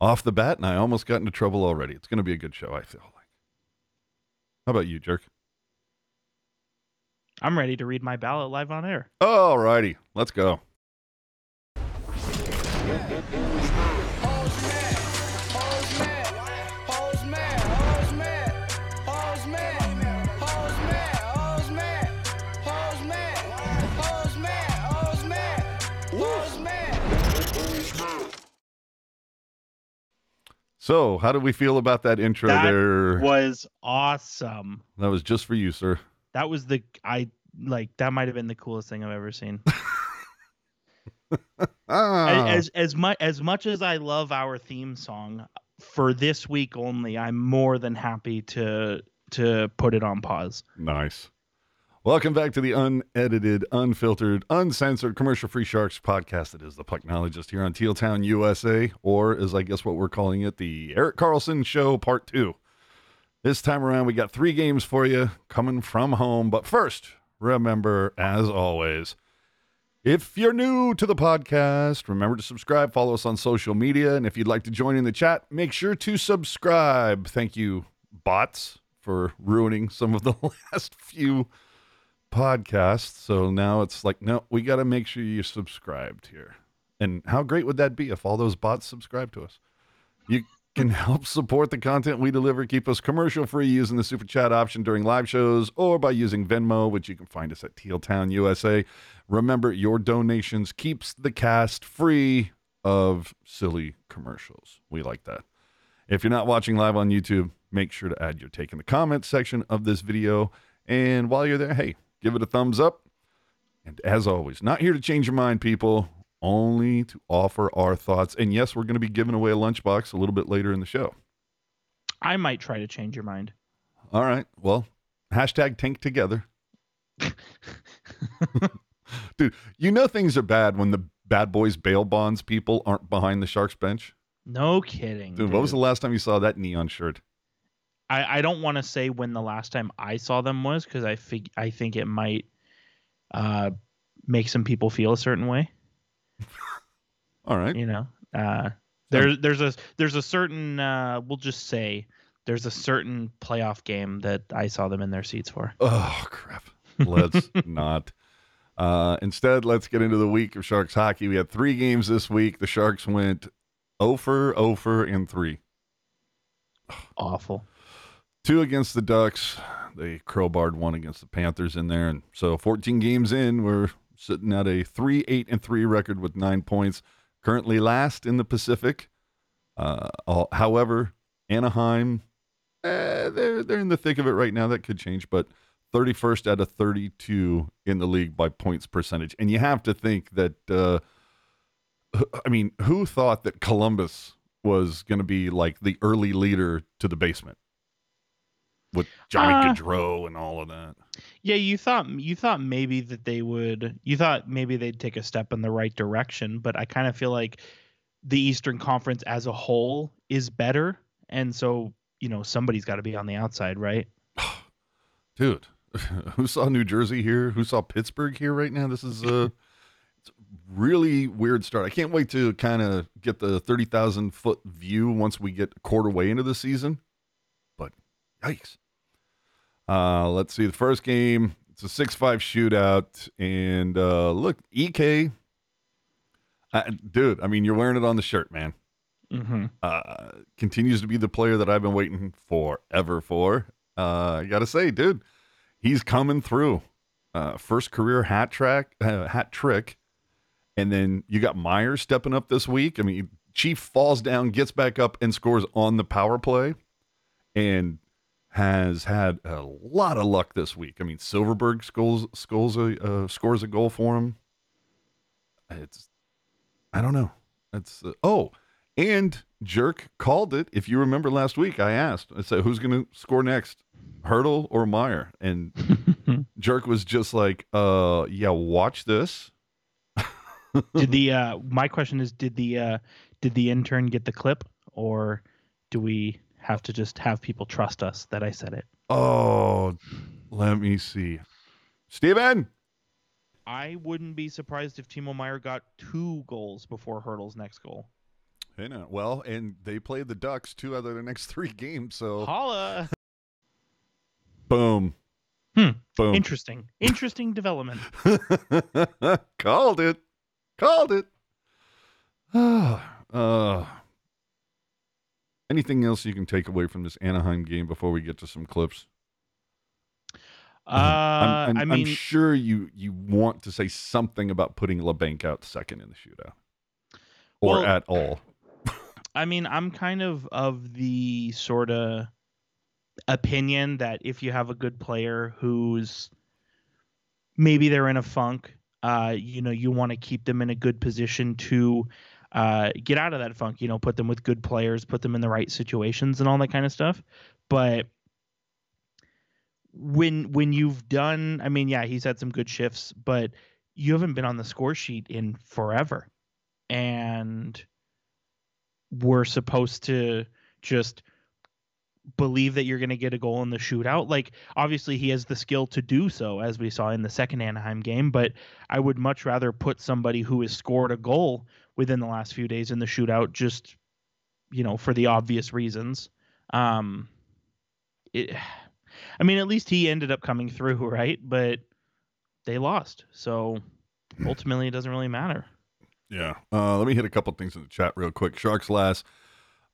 off the bat, and I almost got into trouble already. It's going to be a good show, I feel like. How about you, Jerk? I'm ready to read my ballot live on air. All righty, let's go. So, how do we feel about that intro That there? Was awesome. That was just for you, sir. That was the I like that might have been the coolest thing I've ever seen. Ah, as as much as much as I love our theme song for this week only, I'm more than happy to to put it on pause. nice. Welcome back to the unedited, unfiltered, uncensored, commercial-free Sharks podcast. It is the Pucknologist here on Teal Town, USA, or as I guess what we're calling it, the Erik Karlsson Show Part Two. This time around, we got three games for you coming from home. But first, remember, as always, if you're new to the podcast, remember to subscribe, follow us on social media, and if you'd like to join in the chat, make sure to subscribe. Thank you, bots, for ruining some of the last few podcasts. So now it's like, no, we got to make sure you're subscribed here. And how great would that be if all those bots subscribe to us? You can help support the content we deliver, keep us commercial free using the super chat option during live shows or by using Venmo, which you can find us at Teal Town USA. Remember, your donations keeps the cast free of silly commercials. We like that. If you're not watching live on YouTube, make sure to add your take in the comments section of this video. And while you're there, hey, give it a thumbs up. And as always, not here to change your mind, people, only to offer our thoughts. And yes, we're going to be giving away a lunchbox a little bit later in the show. I might try to change your mind. All right. Well, hashtag tank together. Dude, you know things are bad when the bad boys bail bonds people aren't behind the Sharks bench. No kidding. Dude, what was the last time you saw that neon shirt? I, I don't want to say when the last time I saw them was because I fig- I think it might uh, make some people feel a certain way. All right. You know, uh, there's there's a there's a certain uh, we'll just say there's a certain playoff game that I saw them in their seats for. Oh, crap. Let's not. Uh, instead, let's get into the week of Sharks hockey. We had three games this week. The Sharks went over, over, and 3. Awful. Two against the Ducks. They crowbarred one against the Panthers in there. And so 14 games in, we're sitting at a 3 8 and 3 record with nine points. Currently last in the Pacific. Uh, however, Anaheim, eh, they're, they're in the thick of it right now. That could change, but 31st out of 32 in the league by points percentage. And you have to think that, uh, I mean, who thought that Columbus was going to be like the early leader to the basement? With Johnny Uh, Gaudreau and all of that. Yeah, you thought you thought maybe that they would. You thought maybe they'd take a step in the right direction, but I kind of feel like the Eastern Conference as a whole is better, and so you know somebody's got to be on the outside, right? Dude, who saw New Jersey here? Who saw Pittsburgh here right now? This is a, really weird start. I can't wait to kind of get the 30,000 foot view once we get a quarter way into the season. But yikes. Uh, let's see. The first game, it's a 6 5 shootout. And uh, look, EK, uh, dude, I mean, you're wearing it on the shirt, man. Mm-hmm. uh, continues to be the player that I've been waiting forever for. Uh, I gotta say, dude, he's coming through. Uh, first career hat track, uh, hat trick, and then you got Meier's stepping up this week. I mean, Chief falls down, gets back up, and scores on the power play, and has had a lot of luck this week. I mean, Silverberg scores scores a uh, scores a goal for him. It's I don't know. It's uh, oh. And Jerk called it. If you remember last week, I asked, I said, who's going to score next, Hertl or Meier? And Jerk was just like, uh, yeah, watch this. did the uh, my question is did the uh, did the intern get the clip, or do we have to just have people trust us that I said it? Oh, let me see. Steven! I wouldn't be surprised if Timo Meier got two goals before Hertl's next goal. Hey now. Well, and they played the Ducks two out of the next three games, so Holla. boom. Hmm. Boom. Interesting. Interesting development. Called it. Called it. uh, anything else you can take away from this Anaheim game before we get to some clips? Uh, I'm, I'm, I I'm sure you you want to say something about putting Labanc out second in the shootout, or Well- at all. I mean, I'm kind of of the sort of opinion that if you have a good player who's maybe they're in a funk, uh, you know, you want to keep them in a good position to uh, get out of that funk. You know, put them with good players, put them in the right situations, and all that kind of stuff. But when when you've done, I mean, yeah, he's had some good shifts, but you haven't been on the score sheet in forever, and we're supposed to just believe that you're going to get a goal in the shootout. Like, obviously, he has the skill to do so, as we saw in the second Anaheim game. But I would much rather put somebody who has scored a goal within the last few days in the shootout, just you know, for the obvious reasons. Um, it, I mean, at least he ended up coming through, right? But they lost, so ultimately, it doesn't really matter. Yeah. Uh, let me hit a couple things in the chat real quick. Sharks last.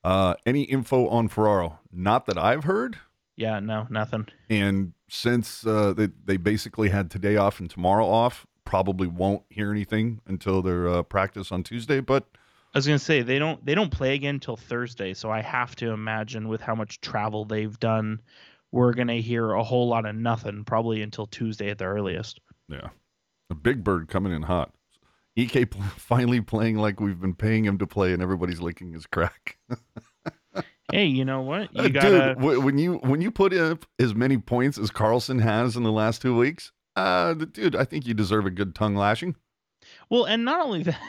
Uh, any info on Ferraro? Not that I've heard. Yeah, no, nothing. And since uh, they they basically had today off and tomorrow off, probably won't hear anything until their uh, practice on Tuesday. But I was gonna say they don't they don't play again till Thursday, so I have to imagine with how much travel they've done, we're gonna hear a whole lot of nothing probably until Tuesday at the earliest. yeah, a Big Bird coming in hot. Ek pl- finally playing like we've been paying him to play, and everybody's licking his crack. Hey, you know what? Uh, You gotta Dude, w- when you when you put up as many points as Karlsson has in the last two weeks, uh, dude, I think you deserve a good tongue lashing. well, and not only that,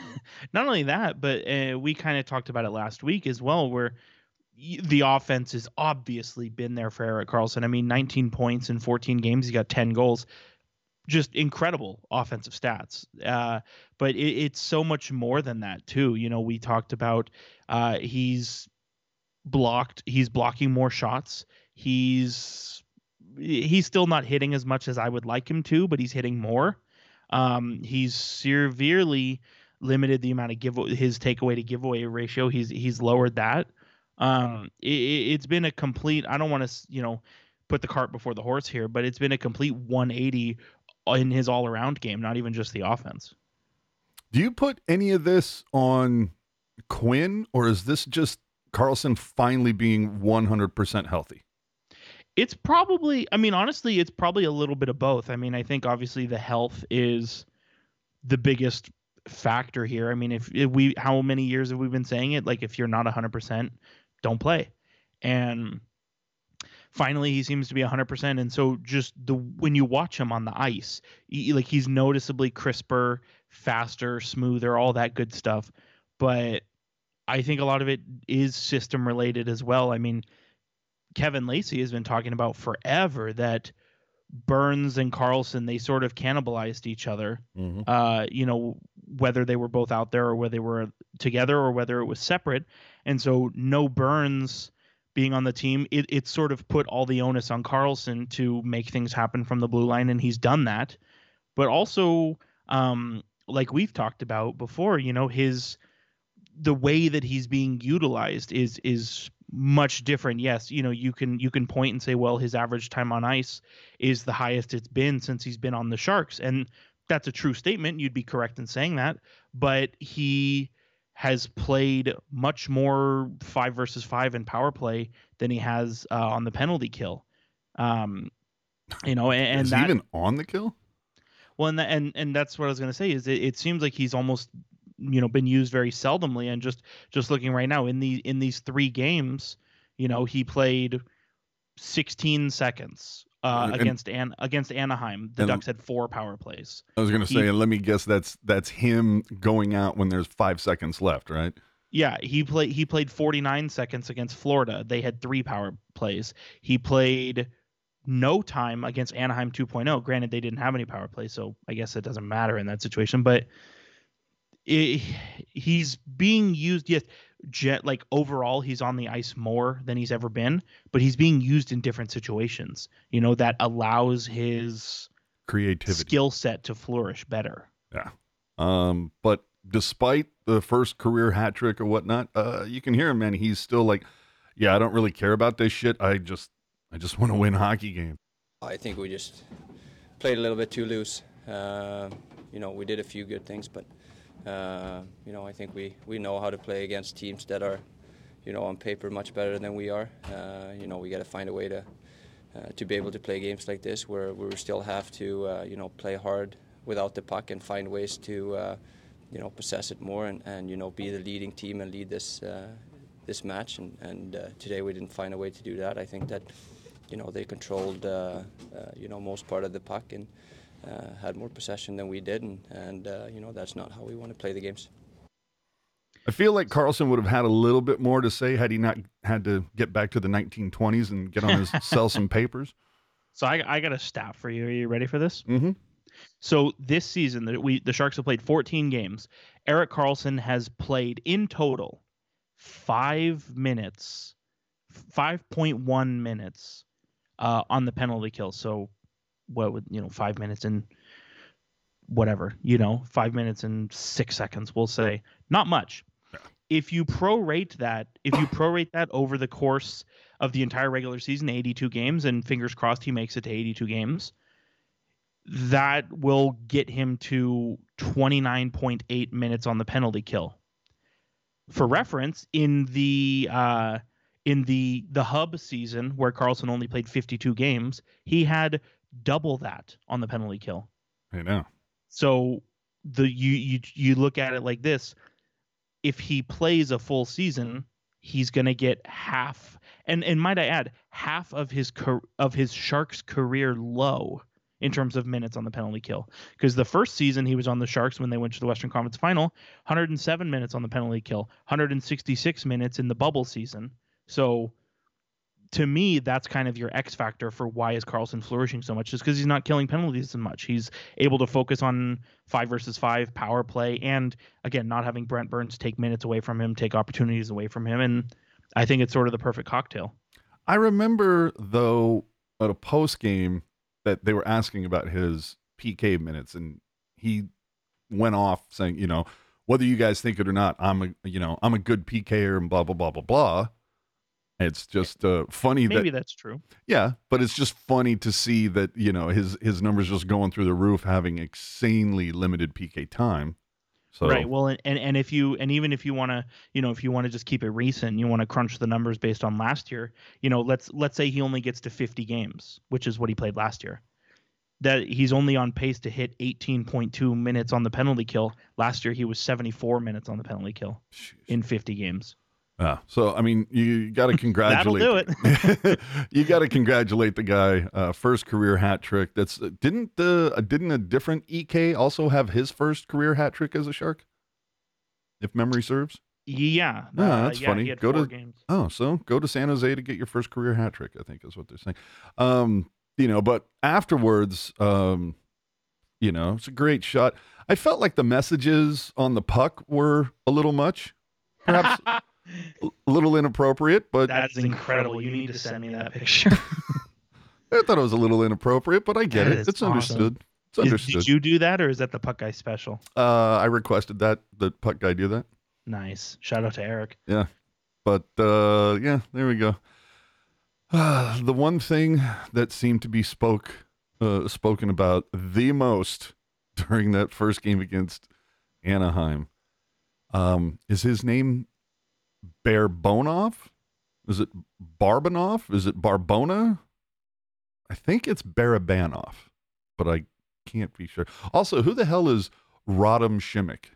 not only that, but uh, we kind of talked about it last week as well, where the offense has obviously been there for Erik Karlsson. I mean, 19 points in 14 games, he got 10 goals. Just incredible offensive stats. Uh, but it, it's so much more than that too. You know, we talked about uh, he's blocked. He's blocking more shots. He's he's still not hitting as much as I would like him to, but he's hitting more. Um, he's severely limited the amount of give his takeaway to giveaway ratio. He's he's lowered that. Um, it, it's been a complete. I don't want to you know put the cart before the horse here, but it's been a complete 180 in his all around game, not even just the offense. Do you put any of this on Quinn, or is this just Karlsson finally being 100% healthy? It's probably, I mean, honestly, it's probably a little bit of both. I mean, I think obviously the health is the biggest factor here. I mean, if, if we, how many years have we been saying it? Like, if you're not 100%, don't play. And finally, he seems to be 100%. And so, just the, when you watch him on the ice, he, like, he's noticeably crisper, faster, smoother, all that good stuff. But I think a lot of it is system related as well. I mean, Kevin Lacey has been talking about forever that Burns and Karlsson they sort of cannibalized each other. Mm-hmm. Uh, you know, whether they were both out there or whether they were together or whether it was separate. And so no Burns being on the team, it, it sort of put all the onus on Karlsson to make things happen from the blue line, and he's done that. But also, um, like we've talked about before, you know, his the way that he's being utilized is is much different. Yes, you know, you can you can point and say, well, his average time on ice is the highest it's been since he's been on the Sharks, and that's a true statement. You'd be correct in saying that, but he has played much more five versus five in power play than he has uh, on the penalty kill. Um, you know, and, and is that he even on the kill? well, and, that, and and that's what I was gonna say is it, it seems like he's almost you know been used very seldomly, and just just looking right now in the in these three games, you know he played 16 seconds uh, And- against An- against Anaheim. The Ducks had four power plays. I was going to say, let me guess that's that's him going out when there's five seconds left, right? Yeah, he played he played 49 seconds against Florida. They had three power plays. He played no time against Anaheim 2.0. Granted, they didn't have any power play, so I guess it doesn't matter in that situation. But it, he's being used. Yes, jet like overall he's on the ice more than he's ever been, but he's being used in different situations. You know that allows his Creativity. skill set to flourish better. Yeah. Um, but despite the first career hat trick or whatnot, uh, you can hear him, man. He's still like, yeah, I don't really care about this shit. I just, I just want to win hockey games. I think we just played a little bit too loose. Uh, you know, we did a few good things, but uh, you know, I think we, we know how to play against teams that are, you know, on paper much better than we are. Uh, you know, we got to find a way to uh, to be able to play games like this where, we still have to, uh, you know, play hard without the puck and find ways to, uh, you know, possess it more and, and you know be the leading team and lead this uh, this match. And, and today we didn't find a way to do that. I think that, you know, they controlled, you know, most part of the puck and uh, had more possession than we did, and, and uh, you know that's not how we want to play the games. I feel like Carlson would have had a little bit more to say had he not had to get back to the 1920s and get on his sell some papers. So I, I got a stat for you. Are you ready for this? Mm-hmm. So this season, the, we the Sharks have played 14 games. Erik Karlsson has played in total five minutes, 5.1 minutes uh, on the penalty kill. So what would you know, five minutes and whatever, you know, five minutes and six seconds, we'll say. Not much. If you prorate that, if you prorate that over the course of the entire regular season, 82 games, and fingers crossed he makes it to 82 games, that will get him to 29.8 minutes on the penalty kill. For reference, in the uh, in the the hub season where Karlsson only played 52 games, he had double that on the penalty kill. I know. So the you you you look at it like this: if he plays a full season, he's going to get half. And and might I add, half of his of his Sharks career low in terms of minutes on the penalty kill. Because the first season he was on the Sharks when they went to the Western Conference Final, 107 minutes on the penalty kill, 166 minutes in the bubble season. So to me, that's kind of your X factor for why is Karlsson flourishing so much, is because he's not killing penalties as much. He's able to focus on five versus five power play, and again, not having Brent Burns take minutes away from him, take opportunities away from him, and I think it's sort of the perfect cocktail. I remember though at a post game that they were asking about his PK minutes, and he went off saying, you know, whether you guys think it or not, I'm a you know I'm a good PKer and blah blah blah blah blah. It's just uh, funny that Maybe that that's true. yeah, but it's just funny to see that you know his his numbers just going through the roof, having insanely limited PK time. So Right. Well, and, and and if you and even if you want to, you know, if you want to just keep it recent, you want to crunch the numbers based on last year. You know, let's let's say he only gets to 50 games, which is what he played last year. That he's only on pace to hit 18.2 minutes on the penalty kill. Last year he was 74 minutes on the penalty kill in 50 games. Yeah. So I mean, you got to That'll congratulate. do it. you got to congratulate the guy. Uh, first career hat trick. That's uh, didn't the uh, didn't a different EK also have his first career hat trick as a shark? If memory serves. yeah. Uh, that's yeah, funny. Go to- games. Oh, so go to San Jose to get your first career hat trick. I think is what they're saying. Um, you know, but afterwards, um, you know, it's a great shot. I felt like the messages on the puck were a little much, perhaps a little inappropriate, but That's incredible. You need to send me that picture. I thought it was a little inappropriate, but I get That it. is It's awesome. understood. It's Is- understood. did you do that, or is that the puck guy special? uh, I requested that the puck guy do that, Nice. Shout out to Eric. Yeah, but uh, yeah, there we go. the one thing that seemed to be spoke uh, spoken about the most during that first game against Anaheim um, is his name Barbonov? Is it Barbanov? Is it Barbona? I think it's Barabanov, but I can't be sure. Also, who the hell is Rodham Shimmick?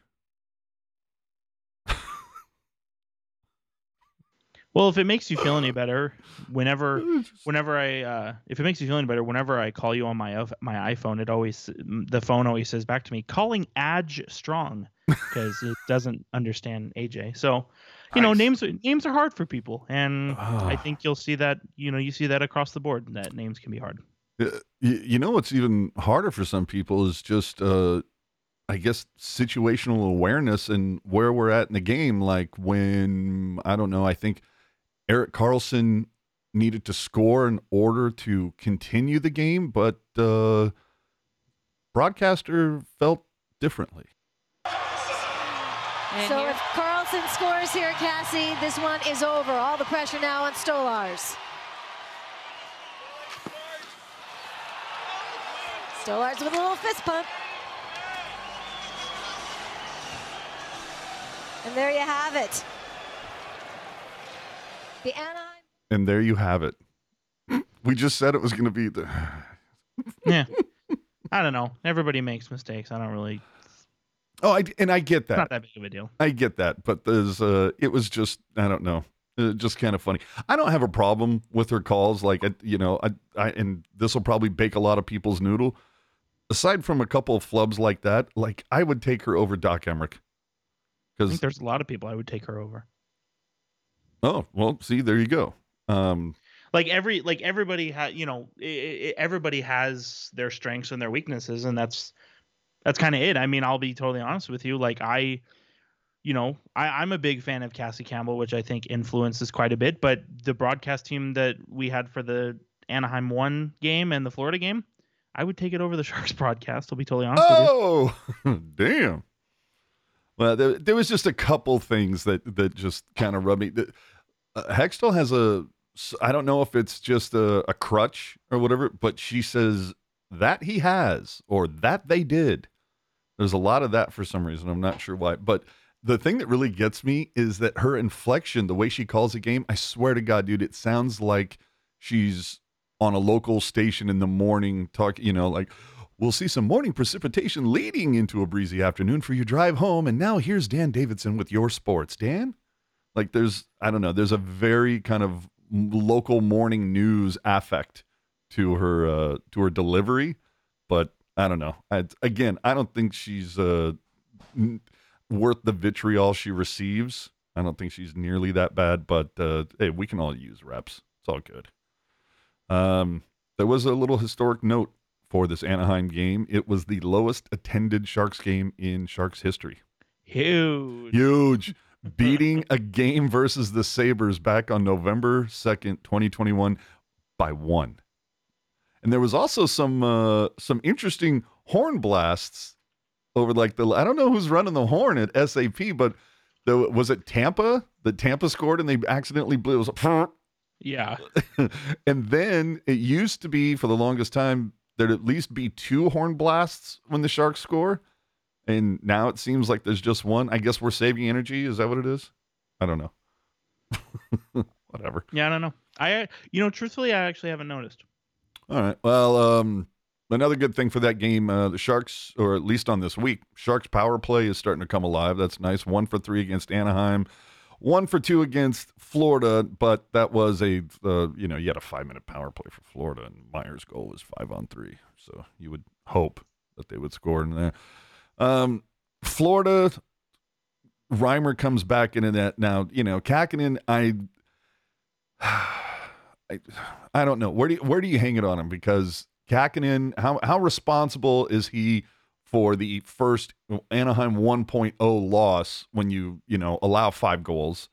Well, if it makes you feel any better, whenever whenever I uh, if it makes you feel any better, whenever I call you on my of- my iPhone, it always the phone always says back to me calling Adge Strong because it doesn't understand AJ. So, you know, names are- names are hard for people, and I think you'll see that you know you see that across the board that names can be hard. Uh, You, you know what's even harder for some people is just uh, I guess situational awareness and where we're at in the game. Like when I don't know, I think Erik Karlsson needed to score in order to continue the game, but uh, broadcaster felt differently. And so here. if Karlsson scores here, Cassie, this one is over. All the pressure now on Stolarz. Stolarz with a little fist pump. And there you have it. The Anaheim. And there you have it. We just said it was going to be the. yeah. I don't know. Everybody makes mistakes. I don't really Oh, I, and I get that. Not that big of a deal. I get that, but there's uh, it was just I don't know, uh, just kind of funny. I don't have a problem with her calls, like I, you know, I, I and this will probably bake a lot of people's noodle. Aside from a couple of flubs like that, like I would take her over Doc Emrick. Because there's a lot of people I would take her over. Oh well, see, there you go. Um, like every like everybody has you know it, it, everybody has their strengths and their weaknesses, and that's that's kind of it. I mean, I'll be totally honest with you. Like I, you know, I, I'm a big fan of Cassie Campbell, which I think influences quite a bit. But the broadcast team that we had for the Anaheim one game and the Florida game, I would take it over the Sharks broadcast. I'll be totally honest with you. oh, damn. Well, there, there, was just a couple things that that just kind of rubbed me. Uh, Hextall has a, I don't know if it's just a, a crutch or whatever, but she says that he has or that they did. There's a lot of that for some reason. I'm not sure why. But the thing that really gets me is that her inflection, the way she calls a game, I swear to God, dude, it sounds like she's on a local station in the morning, talk, you know, like, we'll see some morning precipitation leading into a breezy afternoon for your drive home. And now here's Dan Davidson with your sports. Dan? Like, there's, I don't know, there's a very kind of local morning news affect to her, uh, to her delivery. But I don't know. I, again, I don't think she's uh, n- worth the vitriol she receives. I don't think she's nearly that bad, but uh, hey, we can all use reps. It's all good. Um, there was a little historic note for this Anaheim game. It was the lowest attended Sharks game in Sharks history. Huge. Huge. Beating a game versus the Sabres back on November 2nd, 2021 by one. And there was also some uh, some interesting horn blasts over like the I don't know who's running the horn at SAP, but the, was it Tampa? The Tampa scored and they accidentally blew. It was yeah. and then it used to be for the longest time there'd at least be two horn blasts when the Sharks score. And now it seems like there's just one. I guess we're saving energy. Is that what it is? I don't know. Whatever. Yeah, I don't know. I you know, truthfully, I actually haven't noticed. All right. Well, um, another good thing for that game, uh, the Sharks, or at least on this week, Sharks power play is starting to come alive. That's nice. One for three against Anaheim, one for two against Florida, but that was a, uh, you know, you had a five minute power play for Florida, and Meier's goal was five on three. So you would hope that they would score in there. Um, Florida, Reimer comes back into that. Now, you know, Kahkonen, I. I, I don't know. Where do you, where do you hang it on him? Because Kahkonen how how responsible is he for the first Anaheim 1.0 loss when you you know allow five goals?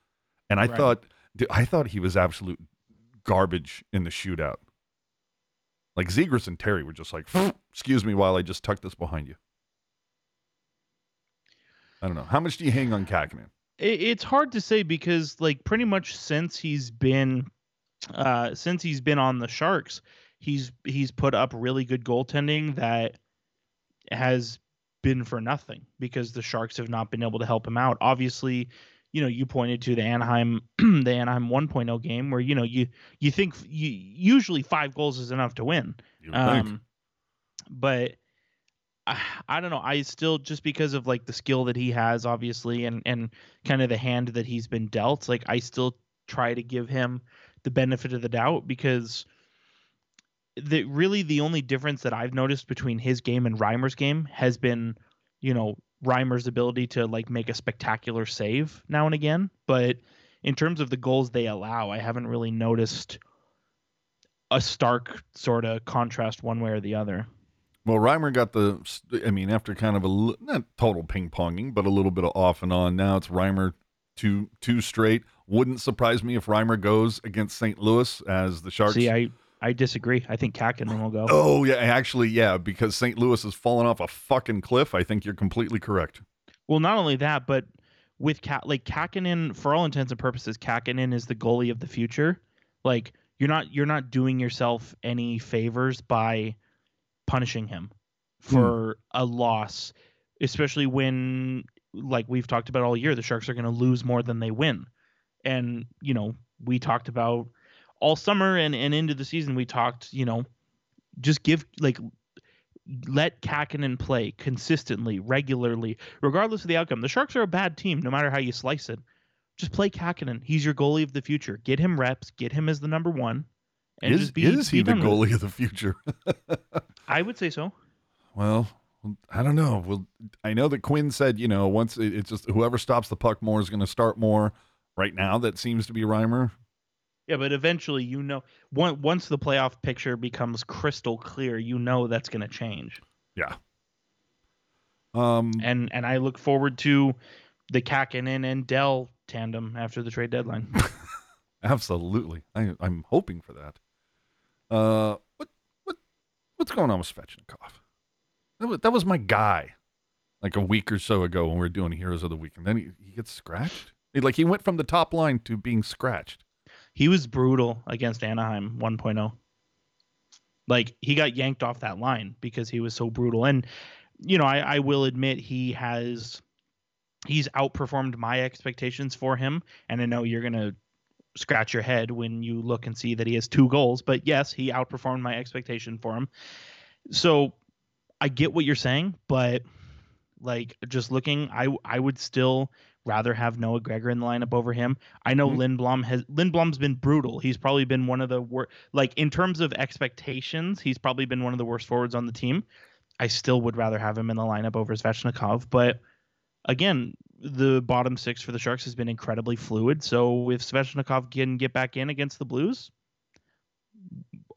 And I right. thought I thought he was absolute garbage in the shootout. Like Zegras and Terry were just like excuse me while I just tuck this behind you. I don't know. How much do you hang on Kahkonen it's hard to say because like pretty much since he's been uh, since he's been on the Sharks, he's he's put up really good goaltending that has been for nothing because the Sharks have not been able to help him out. Obviously, you know, you pointed to the Anaheim the Anaheim 1.0 game where you know you you think you usually five goals is enough to win. Um, but I, I don't know. I still just because of like the skill that he has, obviously, and and kind of the hand that he's been dealt. Like I still try to give him the benefit of the doubt because the really the only difference that I've noticed between his game and Reimer's game has been, you know, Reimer's ability to like make a spectacular save now and again, but in terms of the goals they allow, I haven't really noticed a stark sort of contrast one way or the other. Well, Reimer got the, I mean, after kind of a not total ping ponging, but a little bit of off and on. Now it's Reimer two two straight. Wouldn't surprise me if Reimer goes against St. Louis as the Sharks. See, I I disagree. I think Kahkonen will go. oh yeah, actually yeah, because St. Louis has fallen off a fucking cliff. I think you're completely correct. Well, not only that, but with Ka- like Kahkonen, for all intents and purposes, Kahkonen is the goalie of the future. Like you're not you're not doing yourself any favors by punishing him for hmm. a loss, especially when like we've talked about all year, the Sharks are going to lose more than they win. And you know, we talked about all summer and and into the season, we talked, you know, just give like let Kahkonen play consistently, regularly, regardless of the outcome. The Sharks are a bad team, no matter how you slice it. Just play Kahkonen. He's your goalie of the future. Get him reps. Get him as the number one. And is just be, is he the goalie of the future? I would say so. well, I don't know. Well, I know that Quinn said, you know, once it, it's just whoever stops the puck more is going to start more. Right now, that seems to be Reimer. Yeah, but eventually, you know, once once the playoff picture becomes crystal clear, you know that's going to change. Yeah. Um. And and I look forward to the Kahkonen and Dell tandem after the trade deadline. Absolutely. I, I'm hoping for that. Uh, what what what's going on with Svechnikov? That was, that was my guy, like a week or so ago when we were doing Heroes of the Week, and then he, he gets scratched. Like he went from the top line to being scratched. he was brutal against Anaheim 1.0. Like he got yanked off that line because he was so brutal. And you know, I, I will admit he has he's outperformed my expectations for him. And I know you're gonna scratch your head when you look and see that he has two goals. But yes, he outperformed my expectation for him. So I get what you're saying, but like just looking, I I would still rather have Noah Gregor in the lineup over him. I know Mhm. Lindblom has Lindblom's been brutal. He's probably been one of the worst. Like in terms of expectations, he's probably been one of the worst forwards on the team. I still would rather have him in the lineup over Svechnikov, but again, the bottom six for the Sharks has been incredibly fluid. So if Svechnikov can get back in against the Blues,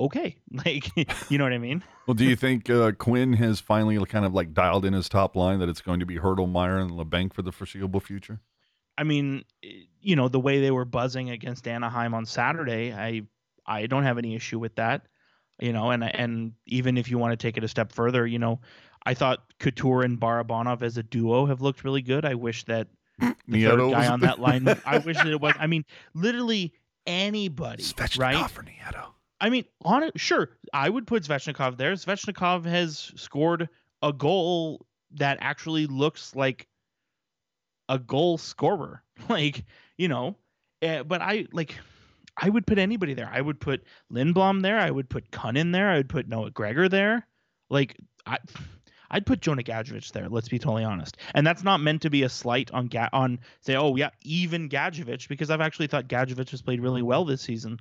okay, like you know what I mean. Well, do you think uh, Quinn has finally kind of like dialed in his top line that it's going to be Hertl, Meier, and Labanc for the foreseeable future? I mean, eh, you know, the way they were buzzing against Anaheim on Saturday, I I don't have any issue with that. You know, and and even if you want to take it a step further, you know, I thought Couture and Barabanov as a duo have looked really good. I wish that the Nieto third guy was- on that line. I wish that it was. I mean, literally anybody, Svechnikov right? for Nieto. I mean, on it, sure, I would put Svechnikov there. Svechnikov has scored a goal that actually looks like a goal scorer. Like, you know, eh, but I like, I would put anybody there. I would put Lindblom there. I would put Kunin there. I would put Noah Gregor there. Like, I. I'd put Jonah Gadjovich there. Let's be totally honest, and that's not meant to be a slight on Ga- on say, oh yeah, even Gadjovich, because I've actually thought Gadjovich has played really well this season,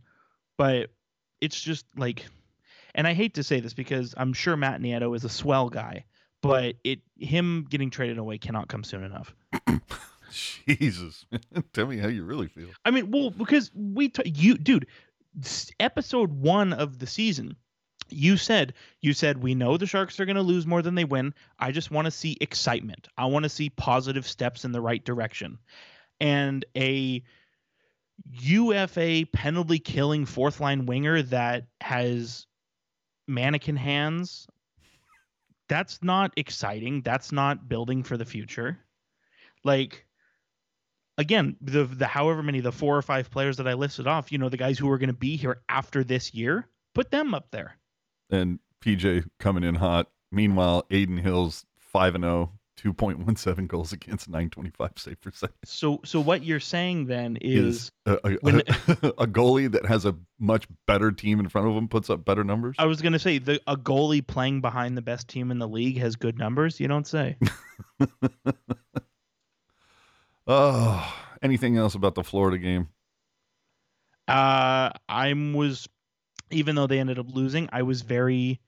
but it's just like and I hate to say this because I'm sure Matt Nieto is a swell guy, but it him getting traded away cannot come soon enough. Jesus, tell me how you really feel. I mean, well, because we t- you dude, episode 1 of the season, you said you said we know the Sharks are going to lose more than they win. I just want to see excitement. I want to see positive steps in the right direction. And a UFA penalty killing fourth line winger that has mannequin hands that's not exciting. That's not building for the future. Like again, the the however many the four or five players that I listed off, you know, the guys who are going to be here after this year, put them up there. And PJ coming in hot. Meanwhile, Adin Hill's 5 and 0, 2.17 goals against 925 save percentage. So so what you're saying then is Is a, a, when- a goalie that has a much better team in front of him puts up better numbers? I was going to say the a goalie playing behind the best team in the league has good numbers. You don't say. Oh, anything else about the Florida game? Uh, I was, even though they ended up losing, I was very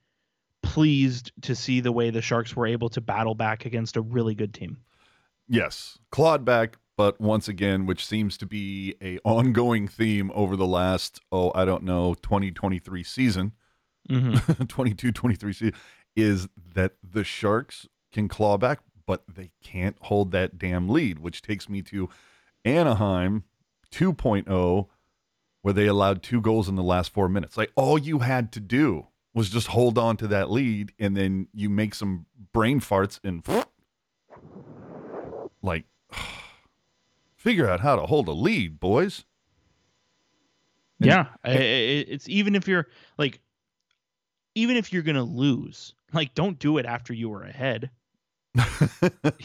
pleased to see the way the Sharks were able to battle back against a really good team. Yes, clawed back, but once again, which seems to be a ongoing theme over the last, oh, I don't know, 2023 season, Mm-hmm. 22 23 season, is that the Sharks can claw back, but they can't hold that damn lead, which takes me to Anaheim 2.0, where they allowed two goals in the last four minutes. Like all you had to do was just hold on to that lead, and then you make some brain farts and like figure out how to hold a lead, boys. And- yeah, it's even if you're like, even if you're gonna lose, like, don't do it after you were ahead. That's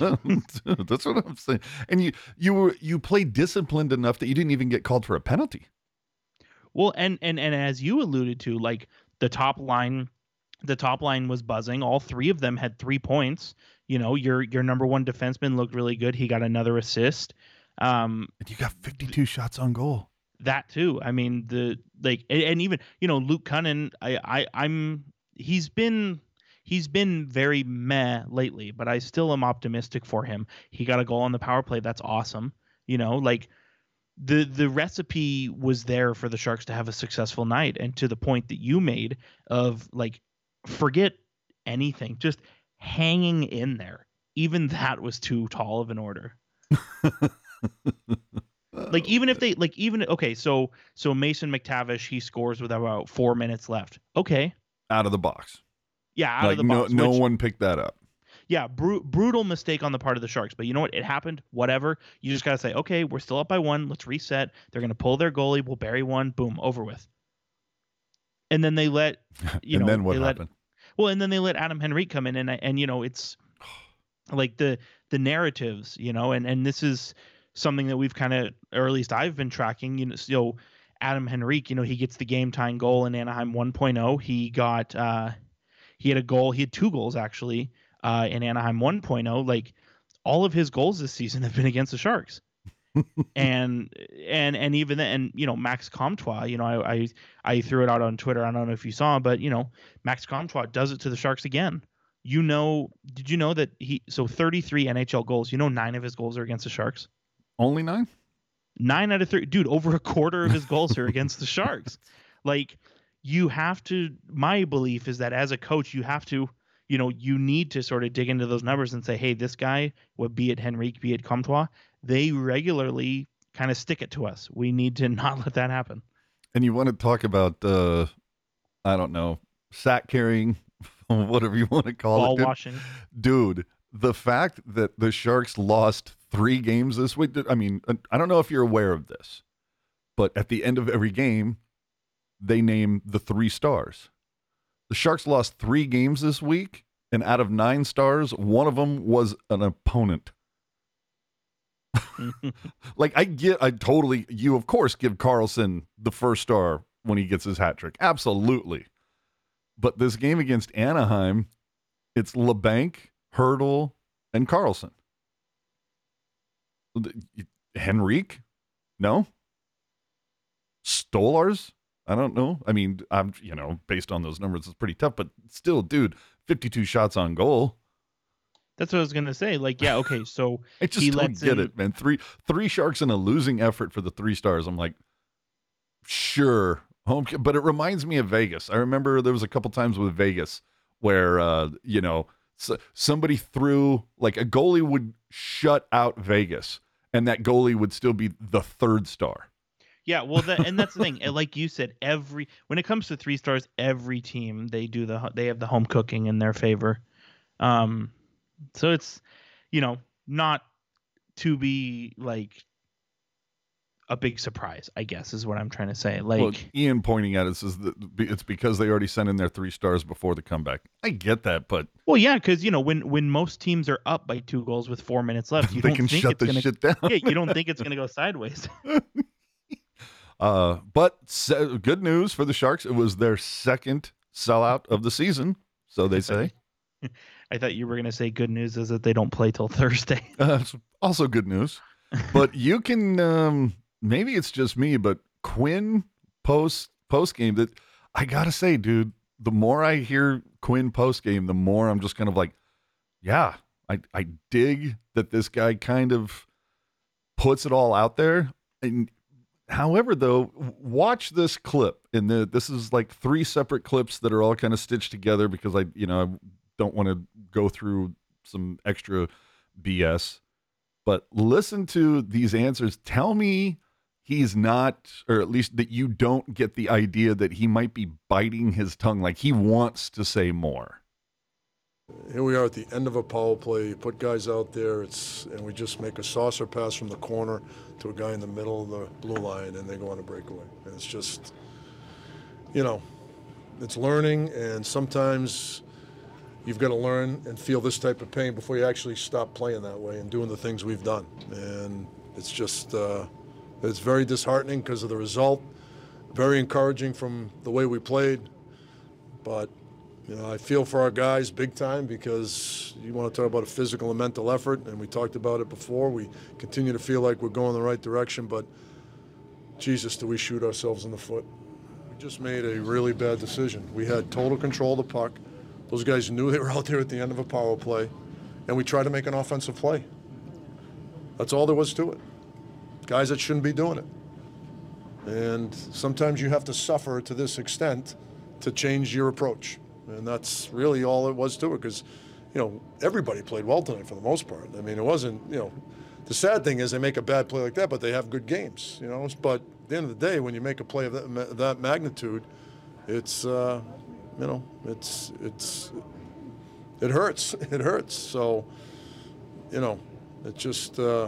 what I'm saying. And you you were you played disciplined enough that you didn't even get called for a penalty. Well, and and and as you alluded to, like the top line, the top line was buzzing. All three of them had three points. You know, your your number one defenseman looked really good. He got another assist. Um, And you got 52 shots on goal. that too. I mean, the like, and, and even you know, Luke Kunin. I I I'm he's been he's been very meh lately, but I still am optimistic for him. He got a goal on the power play. That's awesome. You know, like the the recipe was there for the Sharks to have a successful night, and to the point that you made of like, forget anything, just hanging in there. Even that was too tall of an order like even if they like even okay so so mason mctavish he scores with about four minutes left okay out of the box. yeah out like of the no box no which- one picked that up. Yeah bru- brutal mistake on the part of the sharks but you know what it happened whatever you just gotta say okay we're still up by one let's reset they're gonna pull their goalie we'll bury one boom over with and then they let you and know then what they let happened? well, and then they let Adam Henrique come in, and and you know it's like the the narratives, you know, and and this is something that we've kind of, or at least I've been tracking. You know, so Adam Henrique, you know, he gets the game tying goal in Anaheim 1.0. He got uh, he had a goal. He had two goals actually uh, in Anaheim 1.0. Like all of his goals this season have been against the Sharks. and and and even then, and you know Max Comtois, you know I, I I threw it out on Twitter. I don't know if you saw, but you know Max Comtois does it to the Sharks again. You know, did you know that he so 33 NHL goals? You know, nine of his goals are against the Sharks. Only nine? Nine out of three, dude. Over a quarter of his goals are against the Sharks. Like, you have to. My belief is that as a coach, you have to, you know, you need to sort of dig into those numbers and say, hey, this guy, what be it Henrique, be it Comtois, they regularly kind of stick it to us. We need to not let that happen. And you want to talk about uh I don't know, sack carrying, whatever you want to call Ball it. Dude, washing. dude, the fact that the Sharks lost 3 games this week, I mean, uh, I don't know if you're aware of this, but at the end of every game they name the 3 stars. The Sharks lost 3 games this week and out of 9 stars, one of them was an opponent. like I get I totally you of course give Karlsson the first star when he gets his hat trick. Absolutely. But this game against Anaheim, it's Labanc, Hertl, and Karlsson. Henrique? No. Stolarz? I don't know. I mean, I'm you know, based on those numbers, it's pretty tough, but still, dude, 52 shots on goal. That's what I was gonna say. Like, yeah, okay, so I just He don't get in- it, man. Three three sharks in a losing effort for the three stars. I'm like, sure, home, but it reminds me of Vegas. I remember there was a couple times with Vegas where uh, you know s somebody threw like a goalie would shut out Vegas, and that goalie would still be the third star. Yeah, well, that, and that's the thing. Like you said, every when it comes to three stars, every team they do the they have the home cooking in their favor. Um, so it's you know not to be like a big surprise. I guess is what I'm trying to say. Like, well, Ian pointing at it says that it's because they already sent in their three stars before the comeback. I get that, but well, yeah, because you know when when most teams are up by two goals with four minutes left, you they don't can think shut it's the gonna. shit down. yeah, you don't think it's gonna go sideways. Uh, but se- good news for the Sharks. It was their second sellout of the season, so they say. I thought you were gonna say good news is that they don't play till Thursday. Uh, also good news. But you can um, maybe it's just me, but Quinn post post game that I gotta say, dude. The more I hear Quinn post game, the more I'm just kind of like, yeah, I I dig that this guy kind of puts it all out there. And however, though, watch this clip. And the, this is like three separate clips that are all kind of stitched together because I, you know, I don't want to go through some extra BS, but listen to these answers. Tell me he's not, or at least that you don't get the idea that he might be biting his tongue, like he wants to say more. Here we are at the end of a power play. You put guys out there, it's and we just make a saucer pass from the corner to a guy in the middle of the blue line, and they go on a breakaway. And it's just, you know, it's learning, and sometimes you've got to learn and feel this type of pain before you actually stop playing that way and doing the things we've done. And it's just, uh, it's very disheartening because of the result. Very encouraging from the way we played, but you know, I feel for our guys big time because you want to talk about a physical and mental effort, and we talked about it before. We continue to feel like we're going the right direction, but Jesus, do we shoot ourselves in the foot? We just made a really bad decision. We had total control of the puck. Those guys knew they were out there at the end of a power play, and we tried to make an offensive play. That's all there was to it. Guys that shouldn't be doing it. And sometimes you have to suffer to this extent to change your approach. And that's really all it was to it because, you know, everybody played well tonight for the most part. I mean, it wasn't, you know, the sad thing is they make a bad play like that, but they have good games, you know. But at the end of the day, when you make a play of that, that magnitude, it's, uh, you know, it's, it's, it hurts. It hurts. So, you know, it just, uh,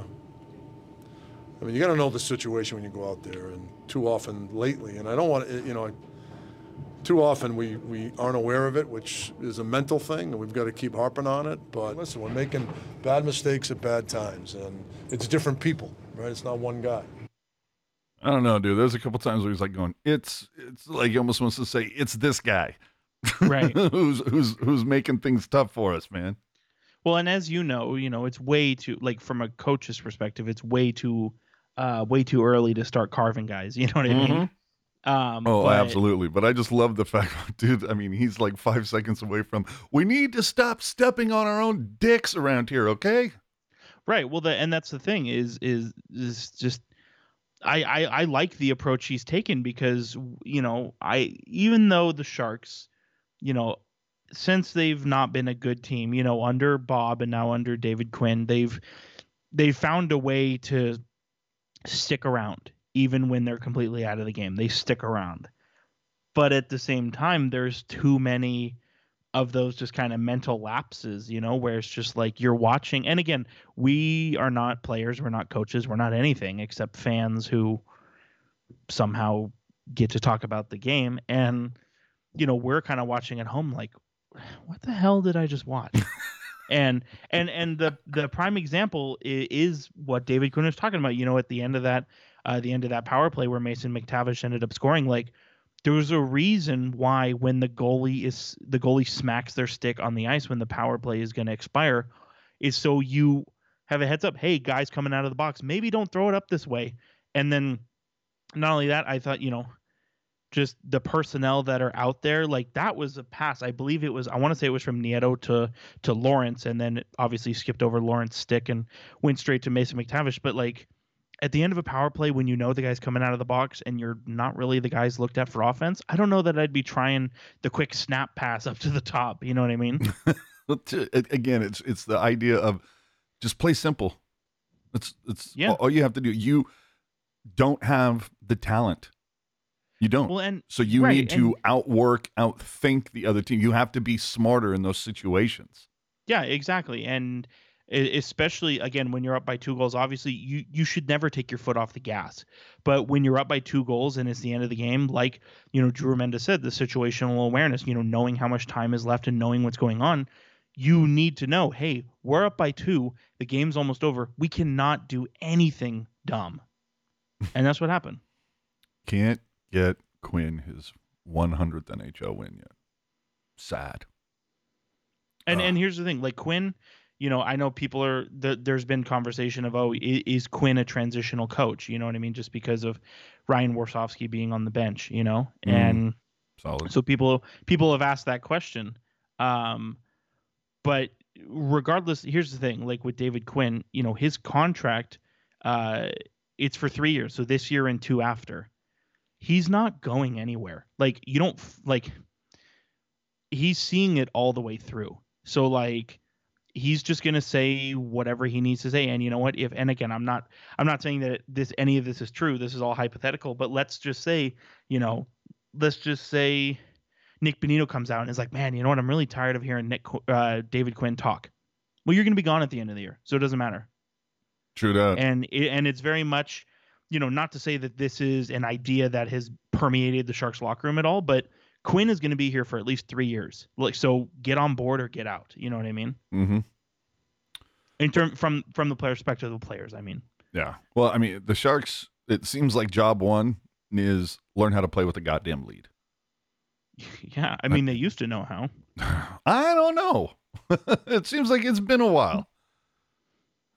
I mean, you got to know the situation when you go out there, and too often lately, and I don't want to, you know, too often we, we aren't aware of it, which is a mental thing, and we've got to keep harping on it. But listen, we're making bad mistakes at bad times, and it's different people, right? It's not one guy. I don't know, dude. There's a couple times where he's like going, "It's it's like he almost wants to say it's this guy, Right. who's who's who's making things tough for us, man." Well, and as you know, you know, it's way too like from a coach's perspective, it's way too uh way too early to start carving guys. You know what I mean? Um Oh, but- absolutely. But I just love the fact, dude. I mean, he's like five seconds away from. We need to stop stepping on our own dicks around here, okay? Right. Well, the and that's the thing is is is just I, I I like the approach he's taken because you know I even though the Sharks, you know, since they've not been a good team, you know, under Bob and now under David Quinn, they've they've found a way to stick around even when they're completely out of the game. They stick around. But at the same time, there's too many of those just kind of mental lapses, you know, where it's just like you're watching. And again, we are not players, we're not coaches, we're not anything except fans who somehow get to talk about the game. And, you know, we're kind of watching at home like, what the hell did I just watch? and and and the the prime example is, is what David Quinn is talking about. You know, at the end of that, uh, the end of that power play where Mason McTavish ended up scoring, like there was a reason why when the goalie is the goalie smacks their stick on the ice when the power play is going to expire, is so you have a heads up. Hey, guys coming out of the box, maybe don't throw it up this way. And then not only that, I thought you know just the personnel that are out there like that was a pass i believe it was i want to say it was from nieto to to lawrence and then obviously skipped over lawrence stick and went straight to mason mctavish but like at the end of a power play when you know the guy's coming out of the box and you're not really the guys looked at for offense i don't know that i'd be trying the quick snap pass up to the top you know what i mean But to, a- again, it's it's the idea of just play simple. It's it's Yeah. all, all you have to do. You don't have the talent. You don't. well and so you right, need to outwork, outthink the other team. You have to be smarter in those situations. Yeah, exactly. And especially again when you're up by two goals, obviously you you should never take your foot off the gas. But when you're up by two goals and it's the end of the game, like you know Drew Remenda said, the situational awareness, you know, knowing how much time is left and knowing what's going on, you need to know, hey, we're up by two, the game's almost over. We cannot do anything dumb, and that's what happened. Can't get Quinn his 100th NHL win yet. Sad. And Ugh. and here's the thing, like Quinn, you know, I know people are the, there's been conversation of oh, i- is Quinn a transitional coach? You know what I mean? Just because of Ryan Warsofsky being on the bench, you know, Mm. and Solid. so people people have asked that question. Um, but regardless, here's the thing: like with David Quinn, you know, his contract, uh, it's for three years, so this year and two after. He's not going anywhere. Like you don't like. He's seeing it all the way through. So like he's just going to say whatever he needs to say and you know what if and again i'm not i'm not saying that this any of this is true this is all hypothetical but let's just say you know let's just say nick bonino comes out and is like man you know what i'm really tired of hearing nick uh, david quinn talk well you're going to be gone at the end of the year so it doesn't matter True that. and it, and it's very much you know not to say that this is an idea that has permeated the sharks locker room at all but quinn is going to be here for at least three years like so get on board or get out you know what i mean mm-hmm. in term from from the player perspective of the players i mean Yeah. Well, I mean, the Sharks. It seems like job one is learn how to play with a goddamn lead. yeah i mean they used to know how I don't know. it seems like it's been a while.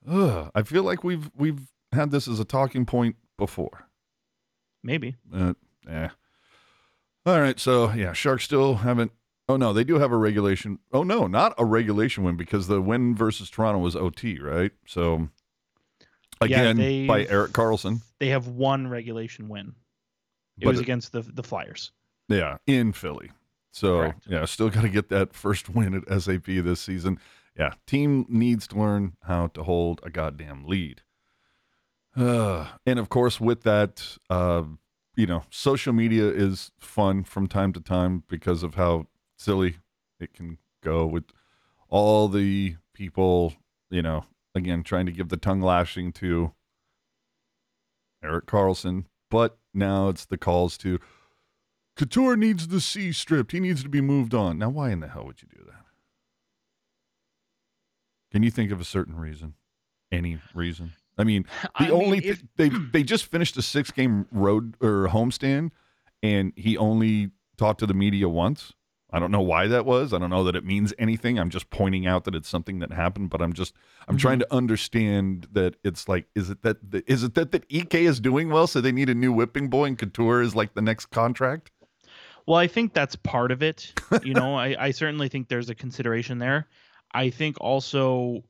Ugh, I feel like we've we've had this as a talking point before. maybe Uh, yeah. All right. So yeah, Sharks still haven't. Oh no, they do have a regulation. Oh no, not a regulation win because the win versus Toronto was OT, right? So again by Erik Karlsson. they have one regulation win it But was it- against the the flyers Yeah, in Philly. So Correct. yeah, still got to get that first win at SAP this season. Yeah, team needs to learn how to hold a goddamn lead. Uh, and of course, with that, uh, you know, social media is fun from time to time because of how silly it can go with all the people, you know, again, trying to give the tongue lashing to Erik Karlsson. But now it's the calls to Couture needs the C stripped. He needs to be moved on. Now, why in the hell would you do that? Can you think of a certain reason? Any reason? I mean, the I only mean, they they just finished a six game road or homestand, and he only talked to the media once. I don't know why that was. I don't know that it means anything. I'm just pointing out that it's something that happened. But I'm just I'm Mm-hmm. trying to understand that it's like is it that that- is it that that Ek is doing well, so they need a new whipping boy, and Couture is like the next contract. Well, I think that's part of it. You know, I, I certainly think there's a consideration there. I think also,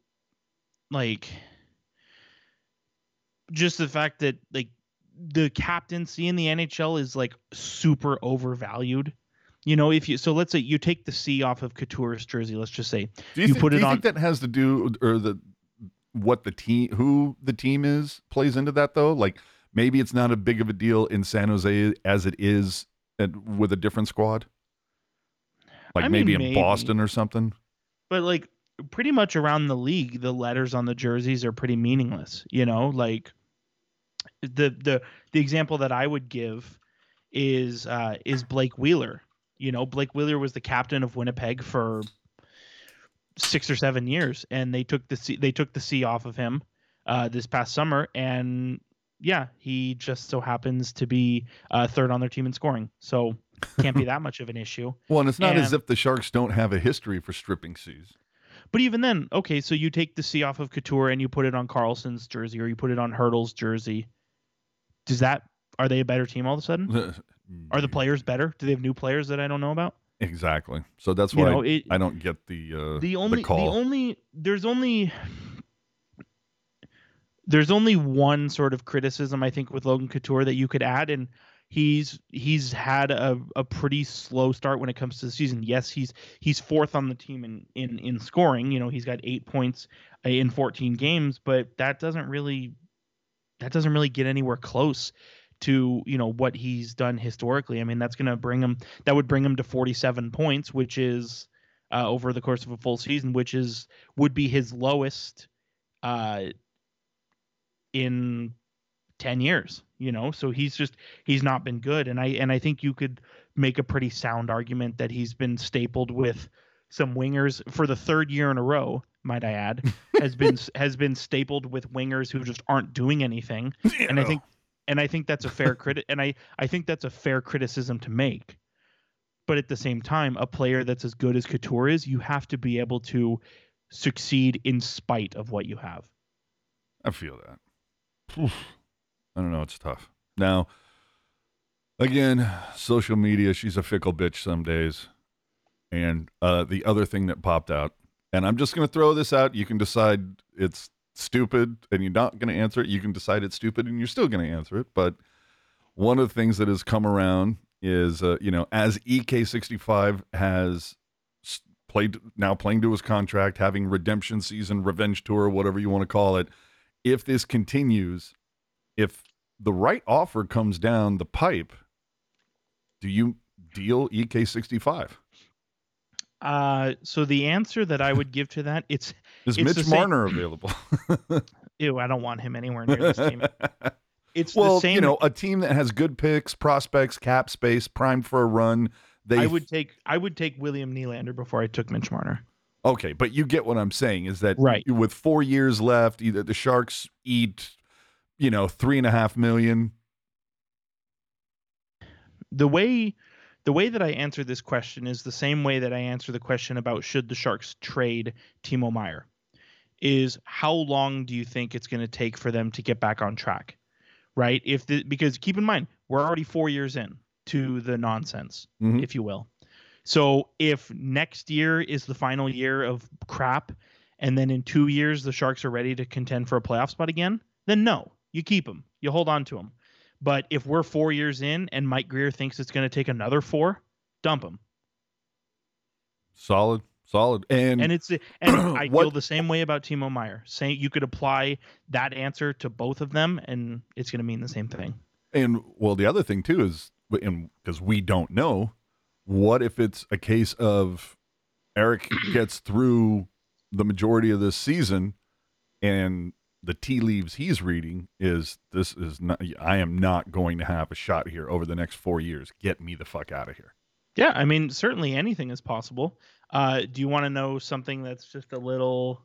like, just the fact that like the captaincy in the NHL is like super overvalued. You know, if you so let's say you take the C off of Couture's jersey, let's just say Do you, You put do it you on- think that has to do or the what the team who the team is plays into that though? Like maybe it's not a big of a deal in San Jose as it is at, with a different squad. Like I mean, maybe in maybe. Boston or something. but like pretty much around the league the letters on the jerseys are pretty meaningless you know like the the the example that i would give is uh is blake wheeler you know blake wheeler was the captain of winnipeg for six or seven years and they took the C, they took the c off of him uh this past summer and yeah he just so happens to be uh third on their team in scoring so can't be that much of an issue Well, and it's not as if the Sharks don't have a history for stripping C's. But even then, okay, so you take the C off of Couture and you put it on Karlsson's jersey or you put it on Hertl's jersey. Does that are they a better team all of a sudden? Are the players better? Do they have new players that I don't know about? exactly? So that's You why know, it- I don't get the uh, The only the, call. only there's only there's only one sort of criticism I think with Logan Couture that you could add and he's he's had a, a pretty slow start when it comes to the season. Yes, he's he's fourth on the team in in in scoring. You know, he's got eight points uh, in 14 games, but that doesn't really that doesn't really get anywhere close to you know what he's done historically. I mean, that's going to bring him that would bring him to 47 points, which is uh, over the course of a full season, which is would be his lowest uh, in 10 years. You know, so he's just he's not been good, and I and I think you could make a pretty sound argument that he's been stapled with some wingers for the third year in a row. Might I add, has been has been stapled with wingers who just aren't doing anything, and I think and I think that's a fair credit, and I I think that's a fair criticism to make. But at the same time, a player that's as good as Couture is, you have to be able to succeed in spite of what you have. I feel that. Oof. I don't know. It's tough. Now, again, social media, she's a fickle bitch some days. And uh, the other thing that popped out, and I'm just going to throw this out. You can decide it's stupid and you're not going to answer it. You can decide it's stupid and you're still going to answer it. But one of the things that has come around is, uh, you know, as EK65 has played now playing to his contract, having redemption season, revenge tour, whatever you want to call it. If this continues, if the right offer comes down the pipe, do you deal EK65? Uh, so the answer that I would give to that, it's Is It's Mitch Marner available? ew, I don't want him anywhere near this team. It's well, the same. you know, a team that has good picks, prospects, cap space, primed for a run. They I would take I would take William Nylander before I took Mitch Marner. Okay, but you get what I'm saying is that Right. with four years left, either the Sharks eat, you know, three and a half million. The way the way that I answer this question is the same way that I answer the question about should the Sharks trade Timo Meier. Is how long do you think it's going to take for them to get back on track? Right? If the because keep in mind, we're already 4 years in to the nonsense, Mhm. if you will. So if next year is the final year of crap and then in 2 years the Sharks are ready to contend for a playoff spot again, then no, you keep them. You hold on to them. But if we're 4 years in and Mike Grier thinks it's going to take another 4, dump him. Solid, solid. And, And it's and I What- feel the same way about Timo Meier. Saying you could apply that answer to both of them and it's going to mean the same thing. and well, the other thing too is and because we don't know, what if it's a case of Erik gets through the majority of this season and the tea leaves he's reading is this is not I am not going to have a shot here over the next 4 years. Get me the fuck out of here. Yeah, I mean, certainly anything is possible. Uh, do you want to know something that's just a little,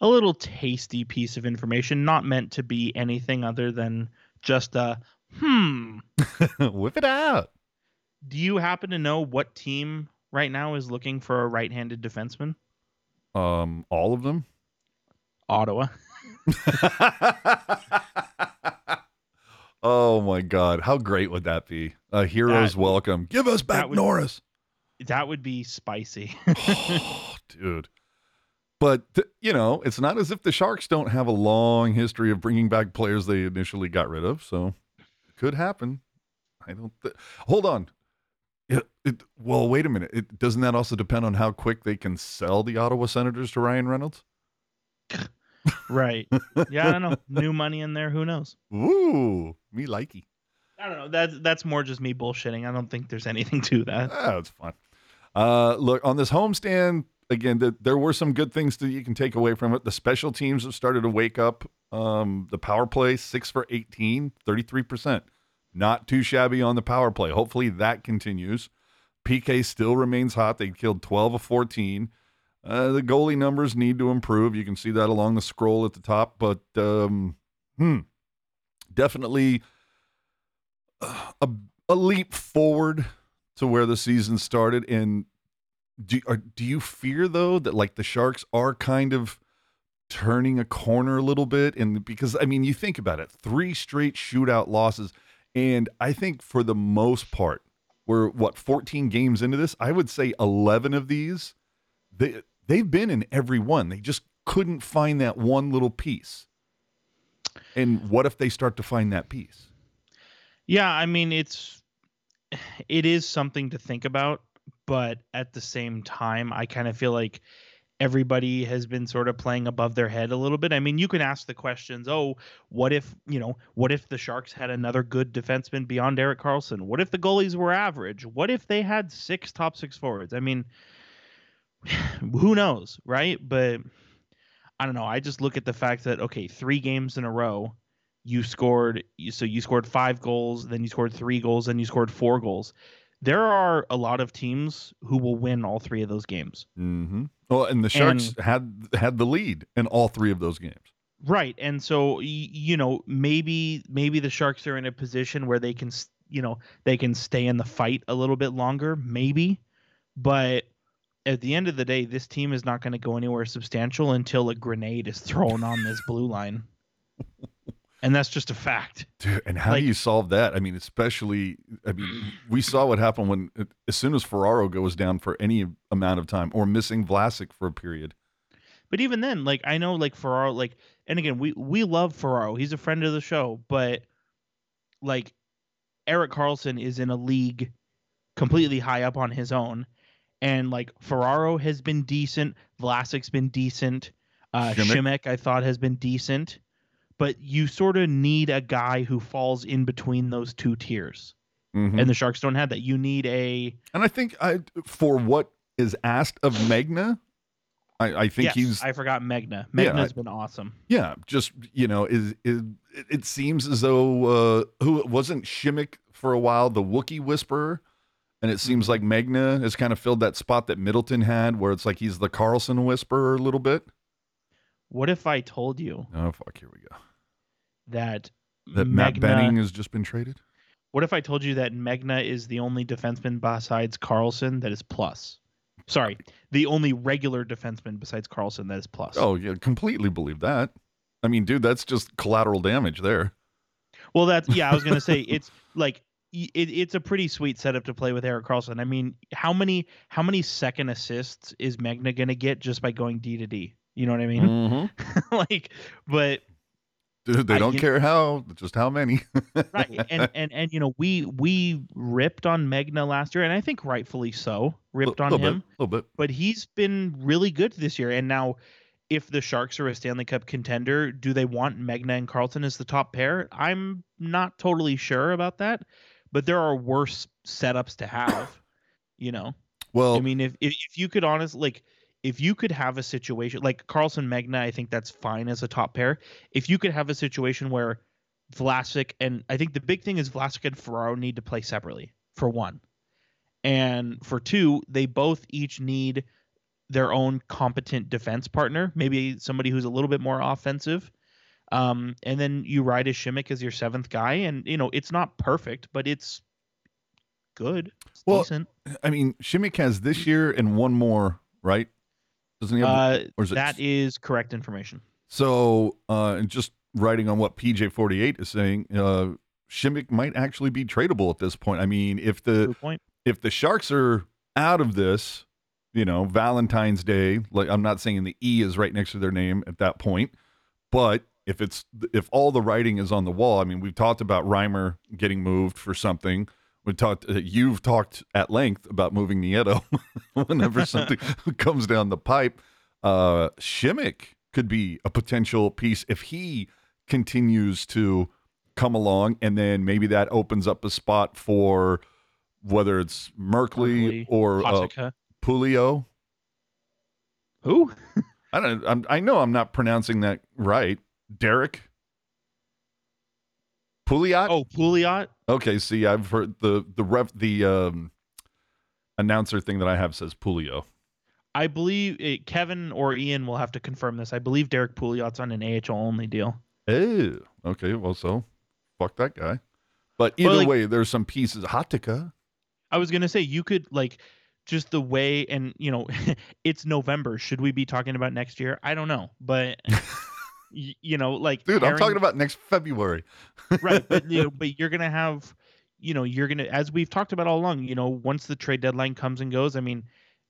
a little tasty piece of information, not meant to be anything other than just a hmm? Whip it out. Do you happen to know what team right now is looking for a right-handed defenseman? Um, all of them. Ottawa. oh my God, how great would that be? A hero's That- welcome. Give us back would- Norris, That would be spicy. oh, dude. But th- you know, it's not as if the Sharks don't have a long history of bringing back players they initially got rid of, so it could happen. I don't. Th- Hold on. It, it, well, wait a minute. It, doesn't that also depend on how quick they can sell the Ottawa Senators to Ryan Reynolds? Right. Yeah, I don't know. New money in there. Who knows? Ooh, me likey. I don't know. That's that's more just me bullshitting. I don't think there's anything to that. Oh, it's fun. Uh, look on this homestand again. The, there were some good things that you can take away from it. The special teams have started to wake up. Um, the power play six for 18, 33 percent. Not too shabby on the power play. Hopefully that continues. PK still remains hot. They killed 12 of 14. Uh, the goalie numbers need to improve. You can see that along the scroll at the top, but um, hmm, definitely a, a leap forward to where the season started. And do are, do you fear though that like the Sharks are kind of turning a corner a little bit? And because I mean, you think about it, three straight shootout losses, and I think for the most part, we're what 14 games into this. I would say 11 of these, they they've been in every one. They just couldn't find that one little piece. And what if they start to find that piece? Yeah, I mean it's it is something to think about, but at the same time, I kind of feel like everybody has been sort of playing above their head a little bit. I mean, you can ask the questions, "Oh, what if, you know, what if the Sharks had another good defenseman beyond Erik Karlsson? What if the goalies were average? What if they had six top 6 forwards?" I mean, who knows, right? But I don't know. I just look at the fact that okay, 3 games in a row you scored you- so you scored five goals then you scored three goals then you scored four goals there are a lot of teams who will win all three of those games Mm-hmm. Well, and the Sharks had had the lead in all three of those games. right and so you know maybe maybe the sharks are in a position where they can you know they can stay in the fight a little bit longer maybe but at the end of the day this team is not going to go anywhere substantial until a grenade is thrown on this blue line and that's just a fact Dude, and how Like- do you solve that? I mean, especially, I mean, we saw what happened when, as soon as Ferraro goes down for any amount of time or missing Vlasic for a period. But even then, like I know like Ferraro, like and again, we we love Ferraro. He's a friend of the show, but like Erik Karlsson is in a league completely high up on his own. And like Ferraro has been decent, Vlasic's been decent, uh, Šimek? Shimek I thought has been decent, but you sort of need a guy who falls in between those two tiers, Mhm. and the Sharks don't have that. You need a And I think I for what is asked of Megna, I, I think yes, he's I forgot Megna. Yeah, Megna's I- been awesome. yeah, just you know, is is it- it seems as though uh who wasn't Šimek for a while, the Wookie whisperer, and it seems mm-hmm. like Megna has kind of filled that spot that Middleton had, where it's like he's the Karlsson whisperer a little bit. What if I told you Oh fuck, here we go. that That Matt Megna- Benning has just been traded. What if I told you that Megna is the only defenseman besides Karlsson that is plus? Sorry, the only regular defenseman besides Karlsson that is plus. Oh yeah, completely believe that. I mean, dude, that's just collateral damage there. well, that's yeah. I was gonna say it's like it, it's a pretty sweet setup to play with Erik Karlsson. I mean, how many how many second assists is Megna gonna get just by going D to D? You know what I mean? Mhm. like, but Dude, they I- don't care how, just how many. right and and and you know we we ripped on Megna last year, and I think rightfully so. Ripped on him. bit, little bit. but he's been really good this year. And now, if the Sharks are a Stanley Cup contender, do they want Megna and Karlsson as the top pair? I'm not totally sure about that, but there are worse setups to have. You know, Well, I mean, if, if if you could honestly like. If you could have a situation like Karlsson Megna, I think that's fine as a top pair. If you could have a situation where Vlasic and I think the big thing is Vlasic and Ferraro need to play separately for one. And for two, they both each need their own competent defense partner, maybe somebody who's a little bit more offensive. Um, and then you ride a Šimek as your seventh guy, and you know it's not perfect, but it's good. It's Well, decent. I mean, Šimek has this year and one more, right? Doesn't he have? Uh, or is it- that is correct information. so, uh, and just writing on what PJ48 is saying, uh, Šimek might actually be tradable at this point. I mean, if the point. if the Sharks are out of this, you know, Valentine's Day, like I'm not saying the E is right next to their name at that point, but if it's if all the writing is on the wall, I mean, we've talked about Reimer getting moved for something. We talked. Uh, you've talked at length about moving Nieto whenever something comes down the pipe. Uh, Šimek could be a potential piece if he continues to come along, and then maybe that opens up a spot for whether it's Merkley Merkley, or uh, Pulio. Who? I don't. I'm, I know I'm not pronouncing that right. Derek Pouliot. Oh, Pouliot. okay. See, I've heard the the ref the um, announcer thing that I have says Pulio. I believe it, Kevin or Ian will have to confirm this. I believe Derek Pouliot's on an AHL only deal. Oh, okay. Well, so fuck that guy. But Well, either like- way, there's some pieces. Hatakka. I was gonna say you could like just the way and you know it's November. Should we be talking about next year? I don't know, but y- you know, like Dude, I'm talking about next February. right, but you know, but you're gonna have, you know, you're gonna as we've talked about all along. You know, once the trade deadline comes and goes, I mean,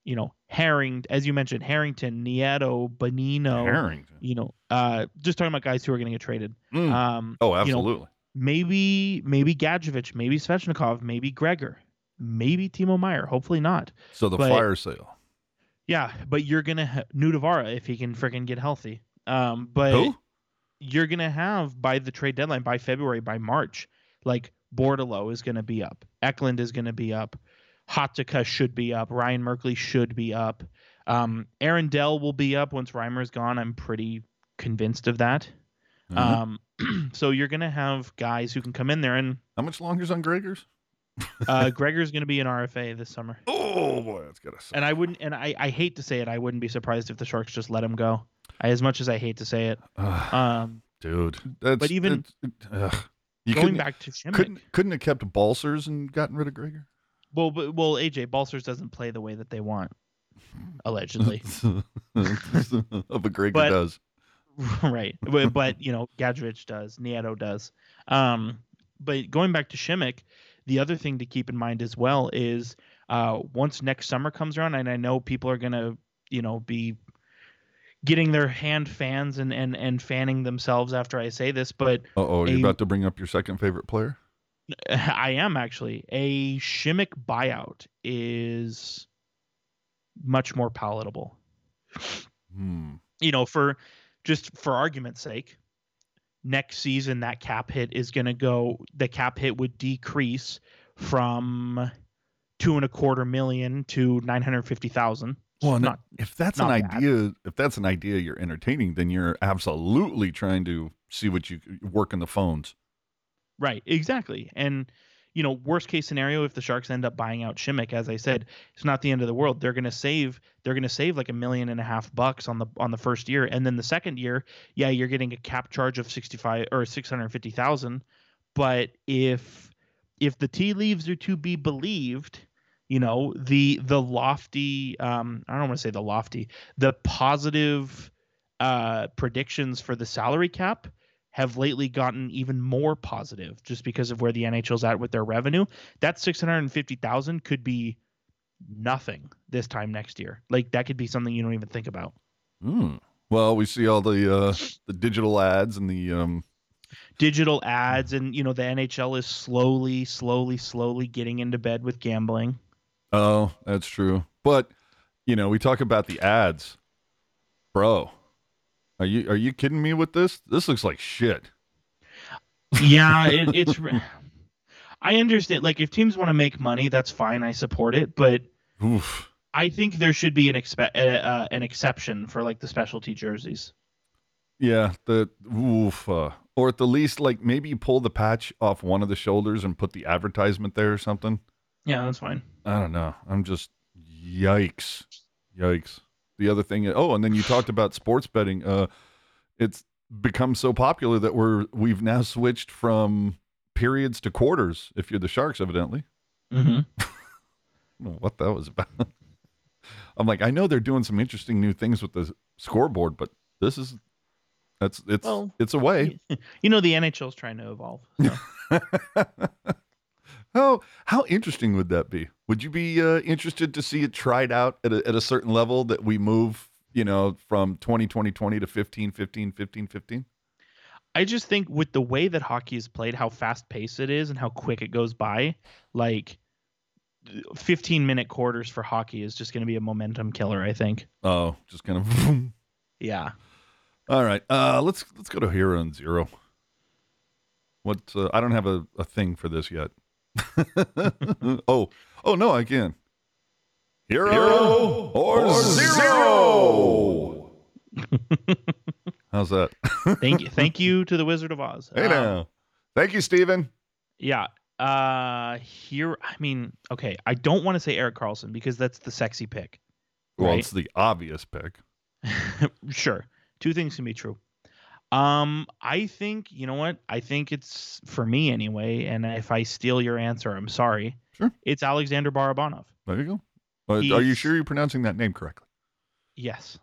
you know, Herring, as you mentioned, Harrington, Nieto, Bonino, Harrington. you know, uh, just talking about guys who are gonna get traded. Mm. Um, oh, you know, absolutely. maybe maybe Gadjovich, maybe Svechnikov, maybe Gregor, maybe Timo Meier. Hopefully not. so the but- fire sale. Yeah, but you're gonna ha- Nudavara if he can freaking get healthy. Um, but Who? you're gonna have by the trade deadline, by February, by March, like Bordeleau is gonna be up, Eklund is gonna be up, Hatakka should be up, Ryan Merkley should be up, um, Aaron Dell will be up once Reimer's gone. I'm pretty convinced of that. Mhm. Um, so you're gonna have guys who can come in there, and How much longer's on Gregor's? Uh, Gregor's gonna be an RFA this summer. Oh boy, that's gotta suck. And I wouldn't, and I, I hate to say it, I wouldn't be surprised if the Sharks just let him go. I, as much as I hate to say it, um, dude, that's, but even- you going couldn't, back to Šimek, couldn't couldn't have kept Balcers and gotten rid of Gregor. well, but, well, AJ Balcers doesn't play the way that they want, allegedly, but Gregor But- does. right? But, but you know, Gadjovich does, Nieto does. Um, but going back to Šimek, the other thing to keep in mind as well is uh, once next summer comes around, and I know people are gonna, you know, be getting their hand fans and and and fanning themselves after I say this, but Uh oh, you're about to bring up your second favorite player. I am actually a Šimek buyout is much more palatable. Hmm. You know, for just for argument's sake, next season that cap hit is going to go. The cap hit would decrease from two and a quarter million to nine hundred fifty thousand. Well, no, not if that's an bad. idea, if that's an idea you're entertaining, then you're absolutely trying to see what you work in the phones. Right, exactly. And you know, worst case scenario, if the Sharks end up buying out Šimek, as I said, it's not the end of the world. They're gonna save they're gonna save like a million and a half bucks on the on the first year. And then the second year, yeah, you're getting a cap charge of sixty five or six hundred fifty thousand. But if if the tea leaves are to be believed, you know, the the lofty um I don't want to say the lofty, the positive uh predictions for the salary cap have lately gotten even more positive just because of where the NHL's at with their revenue. That 650,000 could be nothing this time next year. Like that could be something you don't even think about. Hmm. Well, we see all the uh, the digital ads and the um, Digital ads and you know the NHL is slowly slowly slowly getting into bed with gambling. oh, that's true. But you know, we talk about the ads, bro. Are you are you kidding me with this? This looks like shit. Yeah, it, it's I understand like if teams want to make money that's fine, I support it, but Oof. I think there should be an expe- uh, uh, an exception for like the specialty jerseys. Yeah, the oof. Uh, or at the least, like maybe you pull the patch off one of the shoulders and put the advertisement there or something. Yeah, that's fine. I don't know. I'm just yikes, yikes. The other thing, oh, and then you talked about sports betting. Uh, it's become so popular that we're we've now switched from periods to quarters. If you're the Sharks, evidently. Mm-hmm. I don't know what that was about. I'm like, I know they're doing some interesting new things with the scoreboard, but this is that's it's Well, it's a way. You know the NHL's trying to evolve. so. how how interesting would that be? Would you be uh, interested to see it tried out at a, at a certain level that we move, you know, from 20 20 20 to 15 15 15 15? I just think with the way that hockey is played, how fast paced it is, and how quick it goes by, like 15 minute quarters for hockey is just going to be a momentum killer. I think. Oh, just kind of. Yeah. All right, uh, let's let's go to hero and zero. What? Uh, I don't have a, a thing for this yet. oh, oh no, I can. Hero, or, zero. How's that? Thank you. Thank you to the Wizard of Oz. hey Um, now, thank you, Stephen. Yeah. Uh, here. I mean, okay. I don't want to say Erik Karlsson because that's the sexy pick. Well, right? it's the obvious pick. sure. Two things can be true. Um, I think you know what? I think it's for me anyway. And if I steal your answer, I'm sorry. Sure. It's Alexander Barabanov. There you go. Uh, are you sure you're pronouncing that name correctly? Yes.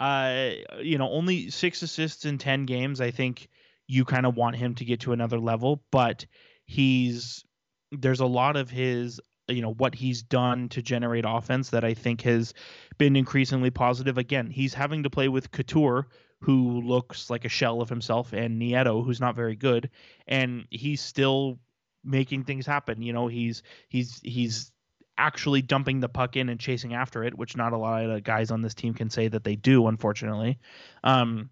Uh, you know, only six assists in ten games. I think you kind of want him to get to another level, but he's there's a lot of his you know what he's done to generate offense that I think has been increasingly positive. Again, he's having to play with Couture, who looks like a shell of himself, and Nieto, who's not very good, and he's still making things happen. You know, he's he's he's actually dumping the puck in and chasing after it, which not a lot of guys on this team can say that they do, unfortunately. Um,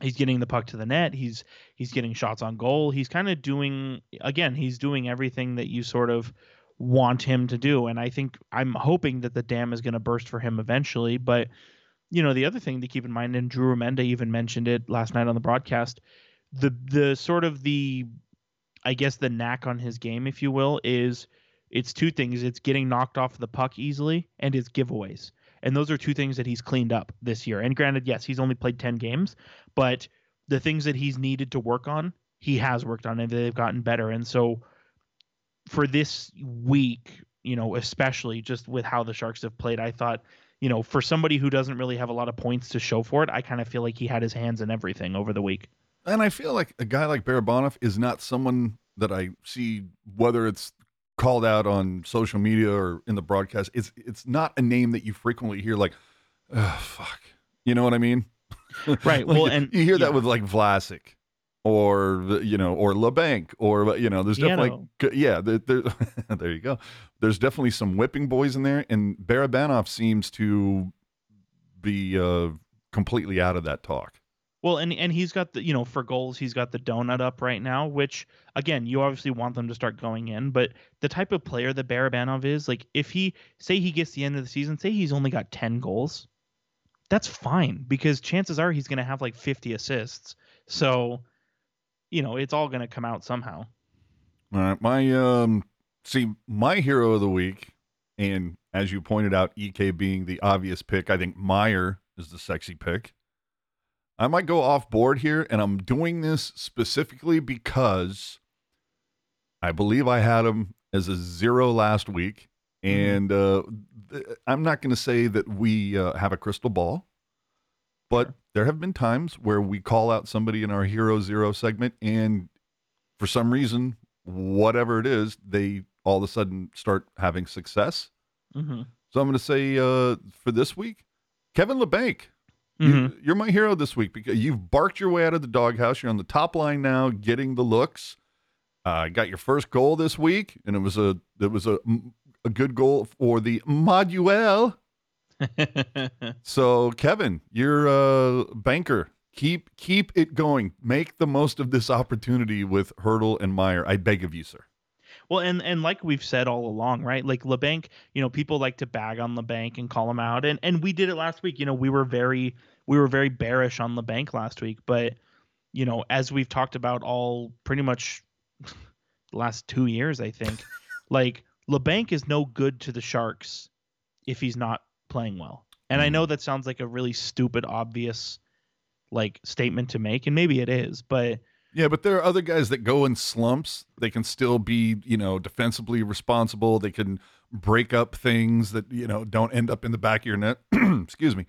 he's getting the puck to the net. He's he's getting shots on goal. He's kind of doing again. He's doing everything that you sort of want him to do. And I think I'm hoping that the dam is going to burst for him eventually. But you know, the other thing to keep in mind, and Drew Remenda even mentioned it last night on the broadcast, the the sort of the I guess the knack on his game, if you will, is it's two things. It's getting knocked off the puck easily and it's giveaways. And those are two things that he's cleaned up this year. And granted, yes, he's only played 10 games, but the things that he's needed to work on, he has worked on and they've gotten better. And so for this week, you know, especially just with how the Sharks have played, I thought, you know, for somebody who doesn't really have a lot of points to show for it, I kind of feel like he had his hands in everything over the week. And I feel like a guy like Barabanov is not someone that I see, whether it's called out on social media or in the broadcast. It's it's not a name that you frequently hear. Like, oh, fuck, you know what I mean? Right. Like, well, and you hear yeah. that with like Vlasic, or you know, or Labanc, or you know, there's definitely Piano. g- yeah, there, there, there you go. There's definitely some whipping boys in there, and Barabanov seems to be uh, completely out of that talk. Well, and and he's got the you know for goals he's got the donut up right now, which again you obviously want them to start going in, but the type of player that Barabanov is, like if he say he gets the end of the season, say he's only got ten goals, that's fine because chances are he's going to have like fifty assists. So, you know, it's all going to come out somehow. All right, my um, see, my hero of the week, and as you pointed out, Ek being the obvious pick, I think Meier is the sexy pick. I might go off board here, and I'm doing this specifically because I believe I had him as a zero last week, and uh, th- I'm not going to say that we uh, have a crystal ball, but there have been times where we call out somebody in our hero zero segment, and for some reason, whatever it is, they all of a sudden start having success. Mm-hmm. So I'm going to say uh, for this week, Kevin Labanc. Mm-hmm. You, you're my hero this week because you've barked your way out of the doghouse. You're on the top line now, getting the looks. Uh, got your first goal this week, and it was a it was a a good goal for the Moduel. So Kevin, you're a banker. Keep keep it going. Make the most of this opportunity with Hertl and Meier. I beg of you, sir. Well, and and like we've said all along, right? Like Labanc, you know, people like to bag on Labanc and call him out, and and we did it last week. You know, we were very we were very bearish on Labanc last week, but you know, as we've talked about all pretty much last two years, I think, like Labanc is no good to the Sharks if he's not playing well. And I mm-hmm. know that sounds like a really stupid, obvious like statement to make, and maybe it is, but Yeah, but there are other guys that go in slumps. They can still be, you know, defensively responsible. They can break up things that, you know, don't end up in the back of your net. Excuse me.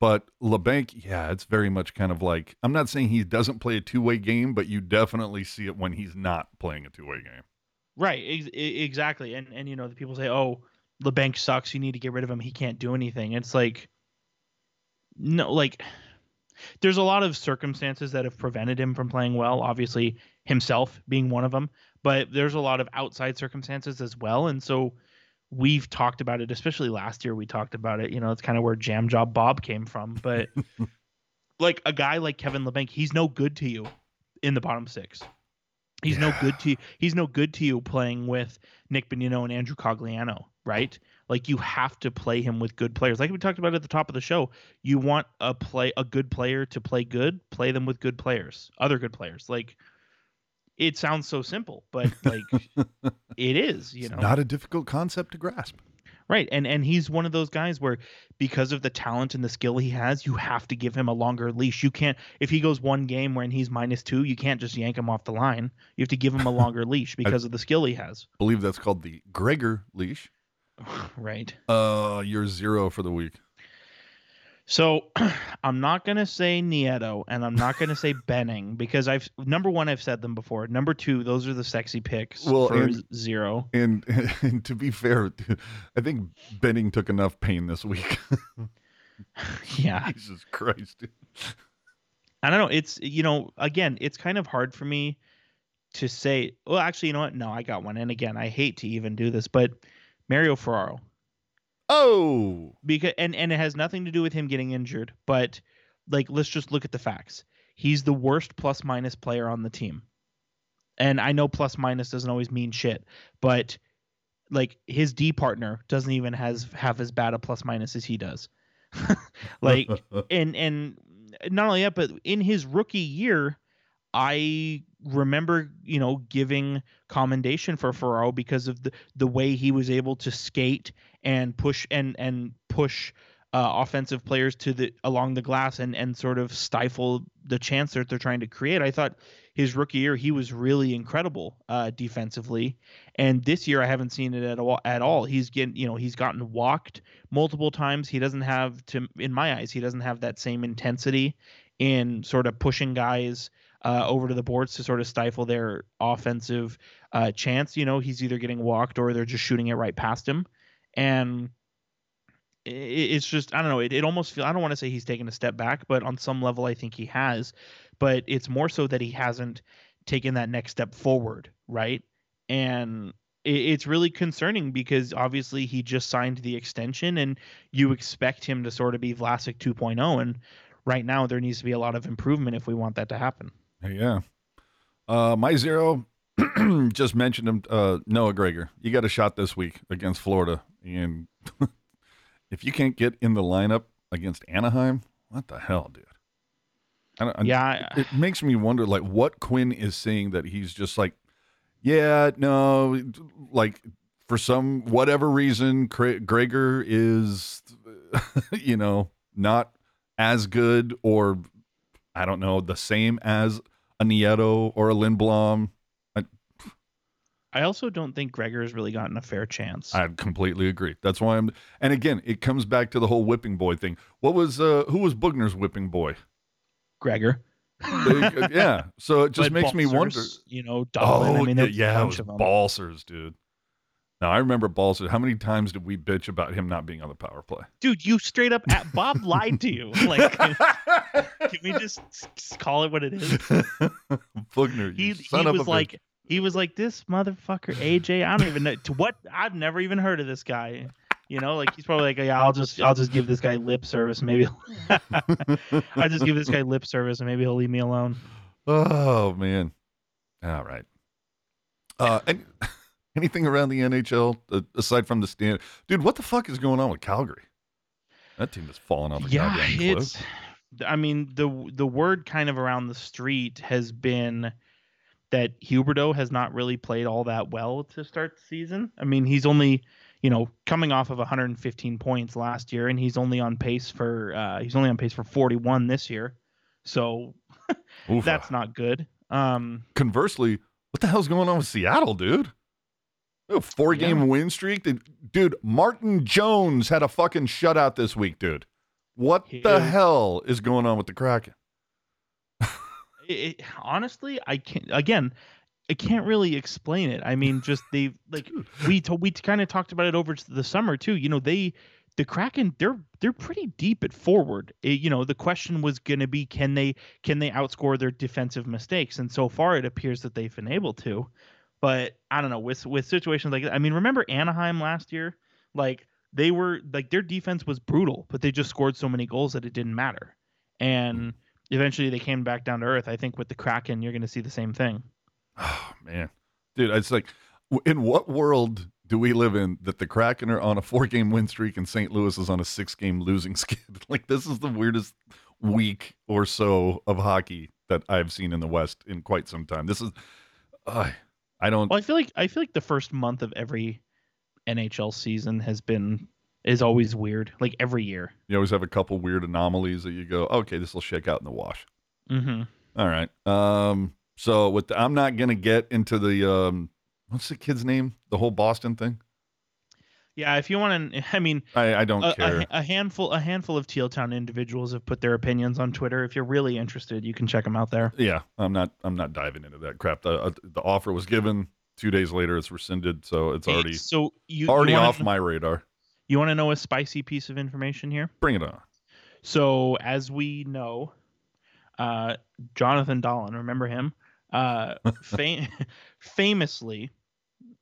But Labanc, yeah, it's very much kind of like I'm not saying he doesn't play a two-way game, but you definitely see it when he's not playing a two-way game. Right, ex- exactly. And and you know, the people say, "Oh, Labanc sucks. You need to get rid of him. He can't do anything." It's like no, like there's a lot of circumstances that have prevented him from playing well, obviously himself being one of them, but there's a lot of outside circumstances as well. And so we've talked about it, especially last year we talked about it. You know, it's kind of where Jam Job Bob came from, but like a guy like Kevin Labanc, he's no good to you in the bottom 6. He's no good to you. He's no good to you playing with Nick Bonino and Andrew Cogliano, right? Like you have to play him with good players. Like we talked about at the top of the show, you want a play a good player to play good, play them with good players, other good players. Like it sounds so simple, but like it is, you It's know. not a difficult concept to grasp. Right. And and he's one of those guys where because of the talent and the skill he has, you have to give him a longer leash. You can't if he goes one game when he's minus 2, you can't just yank him off the line. You have to give him a longer leash because of the skill he has. I believe that's called the Gregor leash. Right. Uh, you're zero for the week. So I'm not gonna say Nieto and I'm not gonna say Benning because I've number one I've said them before. Number two, those are the sexy picks Well, for and- zero. And, and to be fair, I think Benning took enough pain this week. Yeah. Jesus Christ. Dude. I don't know. It's you know, again, it's kind of hard for me to say. Well, actually, you know what? No, I got one. And again, I hate to even do this, but Mario Ferraro, Oh, because and and it has nothing to do with him getting injured, but like let's just look at the facts. He's the worst plus minus player on the team, and I know plus minus doesn't always mean shit, but like his D partner doesn't even has have as bad a plus minus as he does. like and and not only that, but in his rookie year, I remember you know giving commendation for Ferraro because of the the way he was able to skate and push and and push uh, offensive players to the along the glass and and sort of stifle the chance that they're trying to create. I thought his rookie year he was really incredible uh, defensively, and this year I haven't seen it at all. At all, he's getting you know he's gotten walked multiple times. He doesn't have to, in my eyes, he doesn't have that same intensity in sort of pushing guys uh, over to the boards to sort of stifle their offensive uh, chance. You know, he's either getting walked or they're just shooting it right past him. And it's just I don't know. It, it almost feel I don't want to say he's taken a step back, but on some level I think he has. But it's more so that he hasn't taken that next step forward, right? And it's really concerning because obviously he just signed the extension, and you expect him to sort of be Vlasic 2.0, and right now there needs to be a lot of improvement if we want that to happen. Yeah. Uh, my zero just mentioned him. Uh, Noah Gregor. You got a shot this week against Florida, and if you can't get in the lineup against Anaheim, what the hell, dude? I don't, Yeah, I- it makes me wonder, like, what Quinn is seeing that he's just like, yeah, no, like for some whatever reason, Cra- Gregor is, you know, not as good or I don't know, the same as a Nieto or a Lindblom. I also don't think Gregor has really gotten a fair chance. I completely agree. That's why I'm. And again, it comes back to the whole whipping boy thing. What was uh who was Boughner's whipping boy? Gregor. Uh, yeah. So it just But makes me wonder. Balcers, You know, Dublin. I mean, yeah, it was. Balcers, dude. Now I remember Balcers. How many times did we bitch about him not being on the power play? Dude, you straight up at Bob lied to you. Like, can, can we just call it what it is? Boughner, He he was a bitch. like he was like this motherfucker AJ. I don't even know to what I've never even heard of this guy. You know, like he's probably like, yeah, I'll just I'll just give this guy lip service. Maybe I'll just give this guy lip service and maybe he'll leave me alone. Oh man. All right. Uh, and anything around the NHL uh, aside from the stand, dude? What the fuck is going on with Calgary? That team is falling off a yeah, it's. I mean the the word kind of around the street has been that Huberdeau has not really played all that well to start the season. I mean, he's only you know coming off of 115 points last year, and he's only on pace for uh, he's only on pace for 41 this year. So that's not good. Um, Conversely, what the hell's going on with Seattle, dude? Four game Yeah. win streak. Dude, Martin Jones had a fucking shutout this week, dude. What the Yeah. hell is going on with the Kraken? it- honestly, I can't. Again, I can't really explain it. I mean, just they like we to, we kind of talked about it over the summer too. You know, they the Kraken they're they're pretty deep at forward. It- you know, the question was going to be can they can they outscore their defensive mistakes? And so far, it appears that they've been able to. But I don't know with with situations like that. I mean, remember Anaheim last year? Like they were like their defense was brutal, but they just scored so many goals that it didn't matter. And eventually they came back down to earth. I think with the Kraken, you're going to see the same thing. Oh man, dude, it's like, in what world do we live in that the Kraken are on a four-game win streak and St. Louis is on a six-game losing skid? Like this is the weirdest week or so of hockey that I've seen in the West in quite some time. This is, uh, I don't. Well, I feel like I feel like the first month of every NHL season has been is always weird. Like every year. You always have a couple weird anomalies that you go, okay, this will shake out in the wash. Mm-hmm. All right. Um. So with the, I'm not gonna get into the um. What's the kid's name? The whole Boston thing. Yeah, if you want to, I mean, I I don't a, care. a, a handful a handful of Teal Town individuals have put their opinions on Twitter. If you're really interested, you can check them out there. Yeah, I'm not. I'm not diving into that crap. The uh, the offer was given. Two days later, it's rescinded, so it's already so you already you wanna, off my radar. You want to know a spicy piece of information here? Bring it on. So as we know, uh, Jonathan Dahlen, remember him? Uh, fam- famously,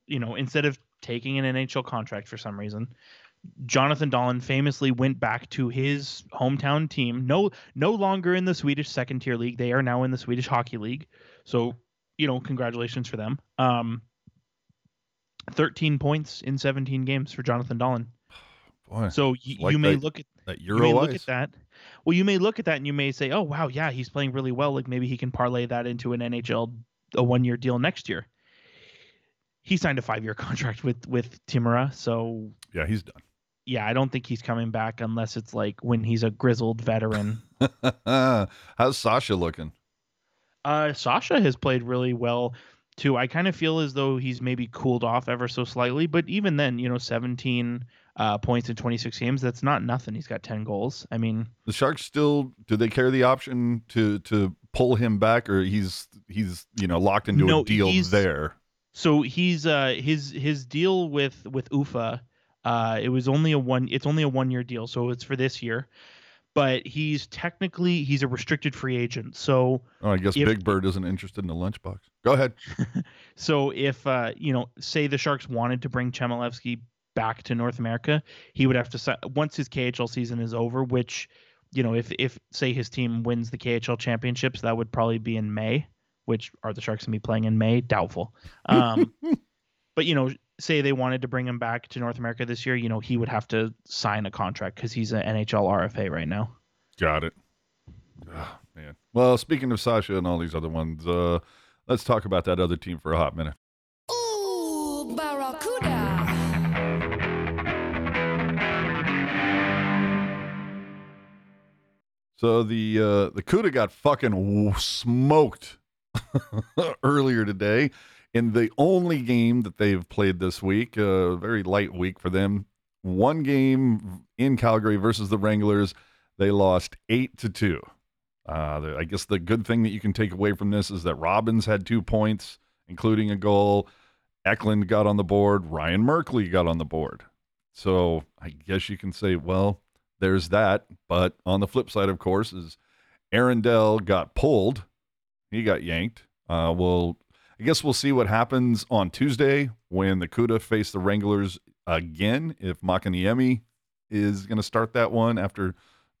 you know, instead of taking an NHL contract for some reason, Jonathan Dahlen famously went back to his hometown team. No, no longer in the Swedish second tier league. They are now in the Swedish Hockey League. So, you know, congratulations for them. Um, 13 points in 17 games for Jonathan Dahlen. Boy, So y- like you may that look at that you Euro may look at that. Well, you may look at that and you may say, "Oh, wow, yeah, he's playing really well. Like maybe he can parlay that into an NHL a one-year deal next year." He signed a five-year contract with with Timrå, so Yeah, he's done. yeah, I don't think he's coming back unless it's like when he's a grizzled veteran. How's Sasha looking? uh, Sasha has played really well too. I kind of feel as though he's maybe cooled off ever so slightly, but even then, you know, 17 uh, points in 26 games, that's not nothing. He's got 10 goals. I mean, The Sharks still do they carry the option to to pull him back, or he's he's you know locked into No, a deal there? So he's uh his his deal with with Ufa Uh, it was only a one. It's only a one year deal, so it's for this year. But he's technically he's a restricted free agent. So Oh, I guess If- Big Bird isn't interested in the lunchbox. Go ahead. so if uh, you know, say the Sharks wanted to bring Chmelevski back to North America, he would have to once his KHL season is over, which you know, if if say his team wins the KHL championships, that would probably be in May. Which are the Sharks gonna be playing in May? Doubtful. Um, but you know, say they wanted to bring him back to North America this year, you know, he would have to sign a contract because he's an NHL RFA right now. Got it. Oh, man. Well, speaking of Sasha and all these other ones, uh, let's talk about that other team for a hot minute. Ooh, Barracuda. So the uh, the Cuda got fucking smoked earlier today in the only game that they've played this week. A very light week for them. One game in Calgary versus the Wranglers. They lost eight to two. Uh, I guess the good thing that you can take away from this is that Robins had two points, including a goal. Eklund got on the board. Ryan Merkley got on the board. So I guess you can say, well, there's that. But on the flip side, of course, is Aaron Dell got pulled. He got yanked. Uh, well, I guess we'll see what happens on Tuesday when the Cuda face the Wranglers again. If Makiniemi is going to start that one after,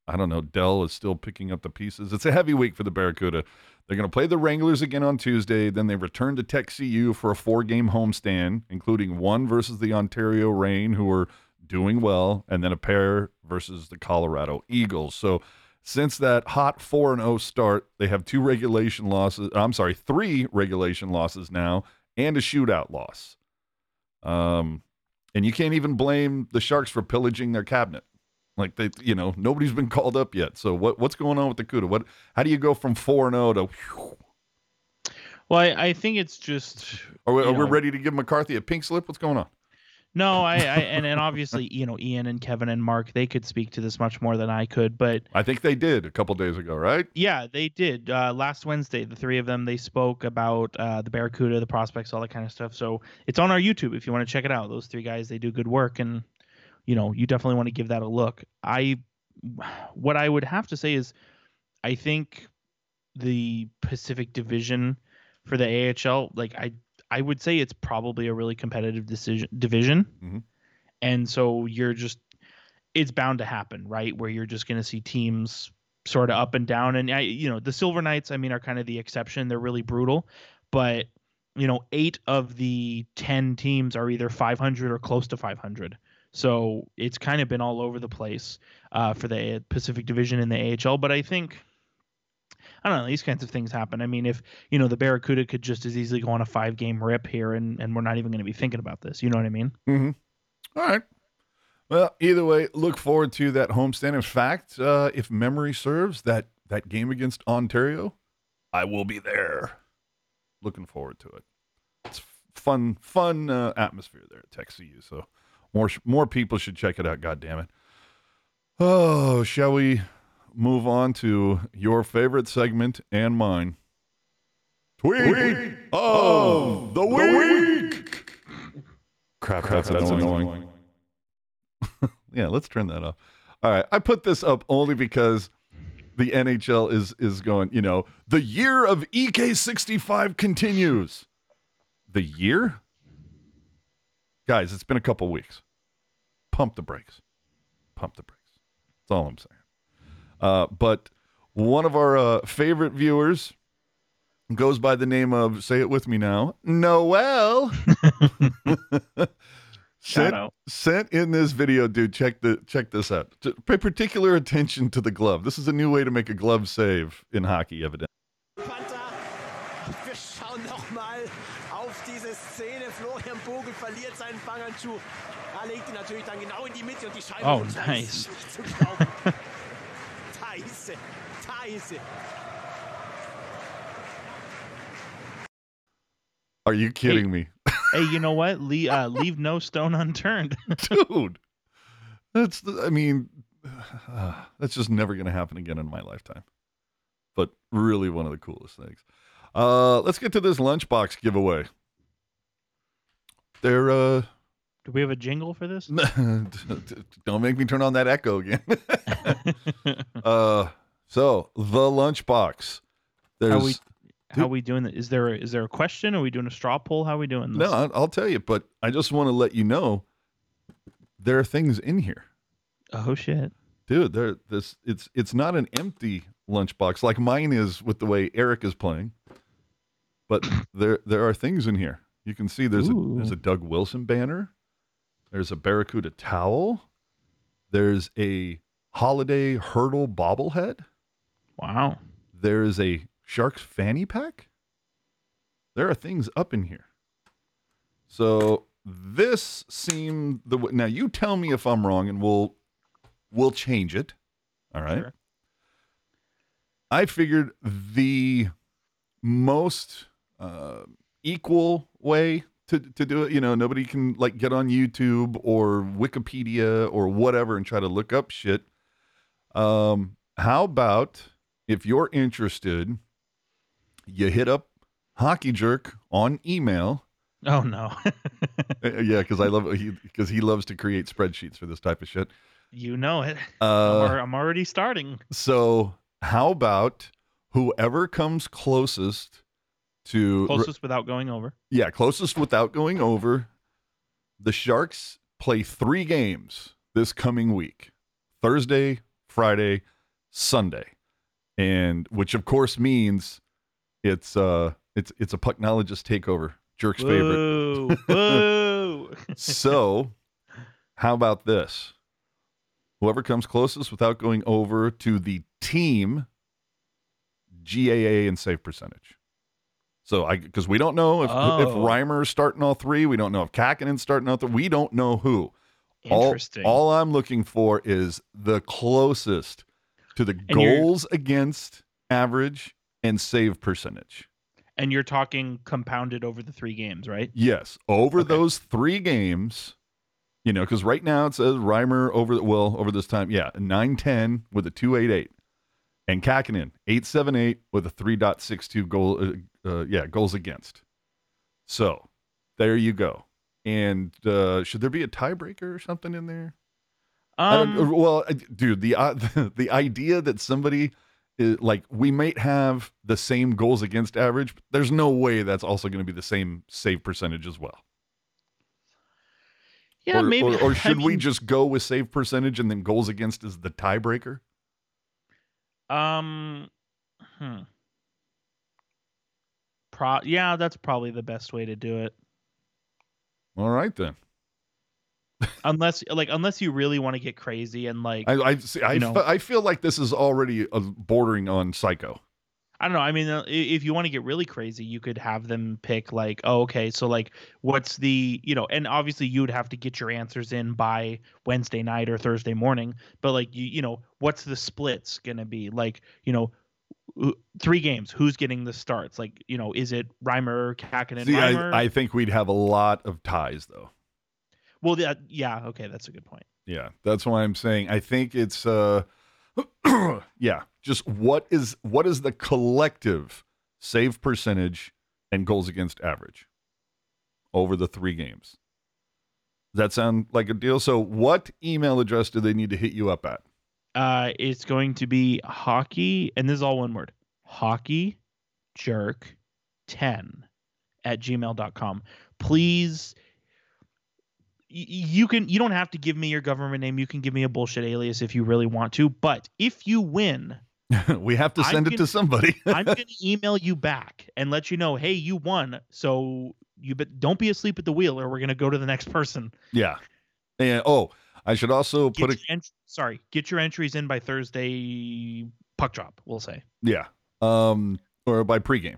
I don't know, Dell is still picking up the pieces. It's a heavy week for the Barracuda. They're going to play the Wranglers again on Tuesday. Then they return to Tech CU for a four game homestand, including one versus the Ontario Reign, who are doing well, and then a pair versus the Colorado Eagles. So since that hot 4 and 0 start, they have two regulation losses. I'm sorry, three regulation losses now and a shootout loss. Um and you can't even blame the Sharks for pillaging their cabinet. Like they, you know, nobody's been called up yet. So what what's going on with the Cuda? What how do you go from 4 and 0 to whew, Well, I, I think it's just are we, are know. ready to give McCarthy a pink slip? What's going on? No, I, I and, and obviously, you know, Ian and Kevin and Mark, they could speak to this much more than I could, but I think they did a couple days ago, right? yeah, they did. Uh, last Wednesday, the three of them they spoke about uh, the Barracuda, the prospects, all that kind of stuff. So it's on our YouTube if you want to check it out. Those three guys, they do good work, and you know, you definitely want to give that a look. I, what I would have to say is, I think the Pacific Division for the AHL, like I, I would say it's probably a really competitive decision division, Mhm. and so you're just, it's bound to happen, right? Where you're just going to see teams sort of up and down, and I, you know, the Silver Knights, I mean, are kind of the exception. They're really brutal, but you know, eight of the ten teams are either 500 or close to 500. So it's kind of been all over the place uh, for the Pacific Division in the AHL. But I think, I don't know, these kinds of things happen. I mean, if, you know, the Barracuda could just as easily go on a five game rip here and, and we're not even going to be thinking about this. You know what I mean? Mm-hmm. All right. Well, either way, look forward to that homestand. In fact, uh, if memory serves, that that game against Ontario, I will be there. Looking forward to it. It's fun, fun uh, atmosphere there at Tech CU. So more more people should check it out. God damn it. Oh, shall we move on to your favorite segment and mine? Tweet, Tweet of the week. Crap, that's, annoying. yeah, let's turn that off. All right, I put this up only because the NHL is is going. You know, the year of EK65 continues. The year, guys. It's been a couple weeks. Pump the brakes. Pump the brakes. That's all I'm saying. Uh, but one of our uh, favorite viewers goes by the name of. Say it with me now. Noel. Sent, out. sent in this video, dude. Check the check this out. T- Pay particular attention to the glove. This is a new way to make a glove save in hockey, evidently. Panther. Wir schauen nochmal auf diese Szene. Florian Vogel verliert seinen Fanghandschuh. Er legt ihn natürlich dann genau in die Mitte und die Scheibe Oh, nice. Are you kidding me, hey, you know what? Le- uh, leave no stone unturned. dude? That's the, I mean, that's just never going to happen again in my lifetime. But really, one of the coolest things. Uh, let's get to this lunchbox giveaway. They're uh, Do we have a jingle for this? Don't make me turn on that echo again. uh, so the lunchbox. There's How we how we doing that? Is there a, is there a question? Are we doing a straw poll? How are we doing no, this? I- I'll tell you, but I just want to let you know there are things in here, Oh shit. dude. There, this it's it's not an empty lunchbox like mine is with the way Erik is playing, but there there are things in here. You can see there's a there's a Doug Wilson banner, there's a Barracuda towel, there's a holiday hurdle bobblehead. Wow. there's a Sharks fanny pack. There are things up in here. So this seemed the w- now you tell me if I'm wrong and we'll we'll change it. All right. Sure. I figured the most uh, equal way to, to do it, you know, nobody can like get on YouTube or Wikipedia or whatever and try to look up shit. Um, how about if you're interested, you hit up Hockey Jerk on email. Oh no. Uh, yeah, because I love because he loves to create spreadsheets for this type of shit. you know it. Uh, I'm, already starting. So, how about whoever comes closest to Closest without going over. yeah, closest without going over. The Sharks play 3 games this coming week. Thursday, Friday, Sunday. And which of course means it's uh it's it's a pucknologist takeover. Jerk's favorite. Boo. Boo. so, how about this? Whoever comes closest without going over to the team GAA and save percentage. So I because we don't know if if Oh. Reimer's starting all three, we don't know if Kahkonen's starting all three, we don't know who. All, Interesting. all I'm looking for is the closest to the goals against average and save percentage. and you're talking compounded over the three games, right? Yes, over Okay. those three games, you know, because right now it says Reimer over well over this time, yeah, nine ten with a two eight eight, and Kahkonen eight seven eight with a three point six two goal, uh, uh, yeah, goals against. So there you go. And uh, should there be a tiebreaker or something in there? Um, well, uh, dude, the uh, the idea that somebody is, like we might have the same goals against average, but there's no way that's also going to be the same save percentage as well. yeah, or, maybe. or, or I should we just go with save percentage and then goals against is the tiebreaker? Um, hmm. Pro. Yeah, that's probably the best way to do it. All right then. Unless, like, unless you really want to get crazy and like, I I see, I, know. fe- I feel like this is already uh, bordering on psycho. I don't know. I mean, uh, if you want to get really crazy, you could have them pick like, oh, okay, so like, what's the, you know, and obviously you would have to get your answers in by Wednesday night or Thursday morning. But like, you, you know, what's the splits gonna be? Like, you know, three games. Who's getting the starts? Like, you know, is it Reimer, Kahkonen, See, Reimer? I, I think we'd have a lot of ties though. Well, that, yeah, okay, that's a good point. Yeah, that's why I'm saying I think it's uh yeah, just what is what is the collective save percentage and goals against average over the 3 games. Does that sound like a deal? So what email address do they need to hit you up at? Uh, it's going to be hockey, and this is all one word hockey jerk 10 at gmail.com. Please, you can you don't have to give me your government name. You can give me a bullshit alias if you really want to. But if you win, we have to I'm send it to gonna- somebody. I'm going to email you back and let you know, hey, you won. So you but don't be asleep at the wheel, or we're going to go to the next person. yeah. And oh, I should also Get put a ent- sorry, get your entries in by Thursday. Puck drop, we'll say. yeah. Um or by pregame.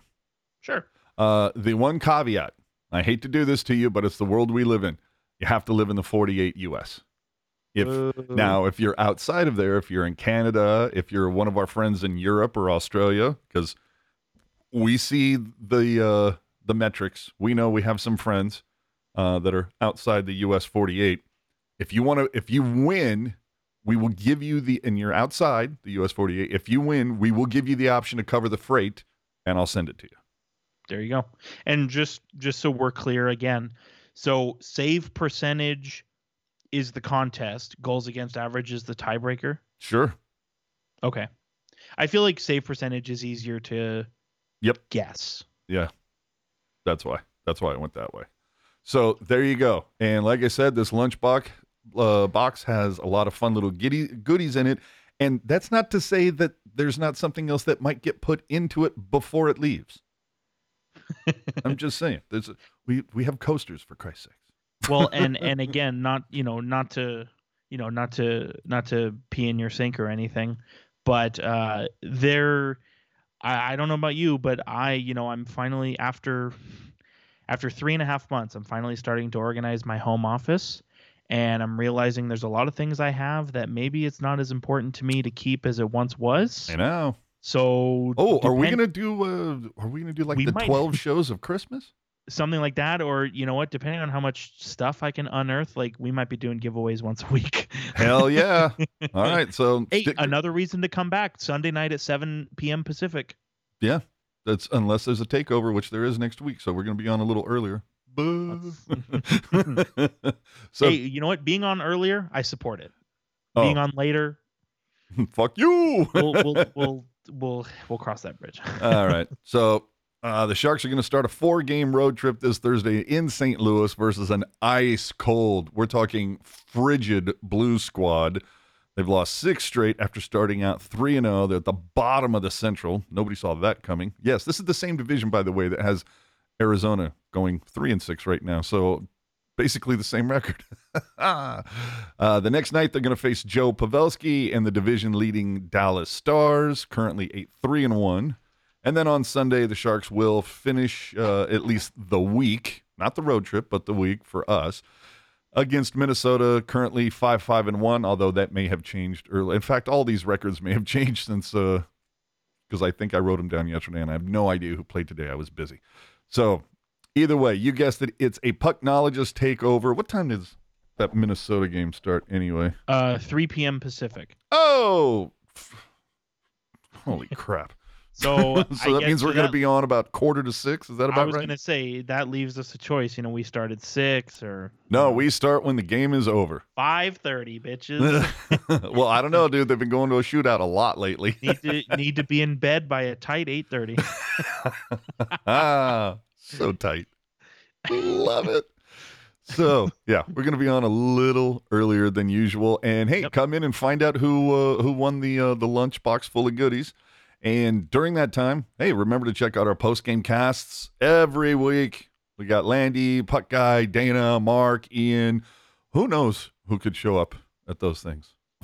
Sure. Uh, the one caveat I hate to do this to you, but it's the world we live in. You have to live in the 48 US. If now, if you're outside of there, if you're in Canada, if you're one of our friends in Europe or Australia, because we see the uh, the metrics, we know we have some friends uh, that are outside the US 48. If you want to, if you win, we will give you the, and you're outside the US 48. If you win, we will give you the option to cover the freight, and I'll send it to you. There you go. And just just so we're clear again, So save percentage is the contest. Goals against average is the tiebreaker. Sure. Okay. I feel like save percentage is easier to Yep. guess. Yeah. That's why. That's why I went that way. So there you go. And like I said, this lunchbox uh, box has a lot of fun little giddy, goodies in it. And that's not to say that there's not something else that might get put into it before it leaves. I'm just saying. There's a, we we have coasters for Christ's sakes. Well, and and again, not you know, not to you know, not to not to pee in your sink or anything, but uh there I, I don't know about you, but I, you know, I'm finally after after three and a half months, I'm finally starting to organize my home office. And I'm realizing there's a lot of things I have that maybe it's not as important to me to keep as it once was. I know. So Oh, are we gonna do? Uh, are we gonna do like We the might. twelve shows of Christmas? Something like that or you know what depending on how much stuff i can unearth like we might be doing giveaways once a week Hell yeah! All right, so stick- another reason to come back sunday night at 7 p.m pacific Yeah, that's unless there's a takeover, which there is next week. So we're going to be on a little earlier. Boo. so hey you know what being on earlier i support it oh, being on later fuck you. we'll we'll we'll we'll, we'll cross that bridge All right. So uh, the Sharks are going to start a four-game road trip this Thursday in St. Louis versus an ice cold. We're talking frigid Blue squad. They've lost six straight after starting out three and zero. They're at the bottom of the Central. Nobody saw that coming. Yes, this is the same division, by the way, that has Arizona going three and six right now. So basically the same record. uh, the next night they're going to face Joe Pavelski and the division-leading Dallas Stars, currently eight three and one. And then on Sunday, the Sharks will finish uh, at least the week, not the road trip, but the week for us against Minnesota, currently five five and one. Although that may have changed early. In fact, all these records may have changed since because I think I wrote them down yesterday, and I have no idea who played today. I was busy. So either way, you guessed it. It's a pucknologist takeover. What time does that Minnesota game start anyway? uh 3 p.m pacific Oh, holy crap! so I so that means we're going to be on about quarter to six. Is that about right? i was right? gonna say that leaves us a choice you know we start at 6 or No, we start when the game is over. 5:30 bitches well, I don't know, dude. They've been going to a shootout a lot lately. need to need to be in bed by a tight 8:30 ah, so tight. Love it. So yeah, we're gonna be on a little earlier than usual, and hey, Yep. come in and find out who uh, who won the uh, the lunch box full of goodies. And during that time, hey, remember to check out our post game casts every week. We got Landy, Puck Guy, Dana, Mark, Ian. Who knows who could show up at those things?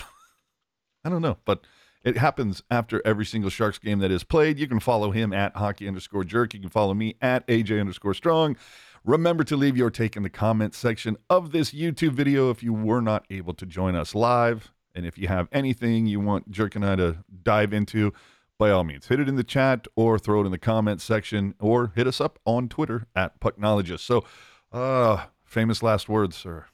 I don't know, but it happens after every single Sharks game that is played. You can follow him at hockey underscore jerk. You can follow me at AJ underscore strong. Remember to leave your take in the comment section of this YouTube video if you were not able to join us live. And if you have anything you want Jerk and I to dive into, by all means, hit it in the chat or throw it in the comment section or hit us up on Twitter at Pucknologist. So, uh, famous last words, sir.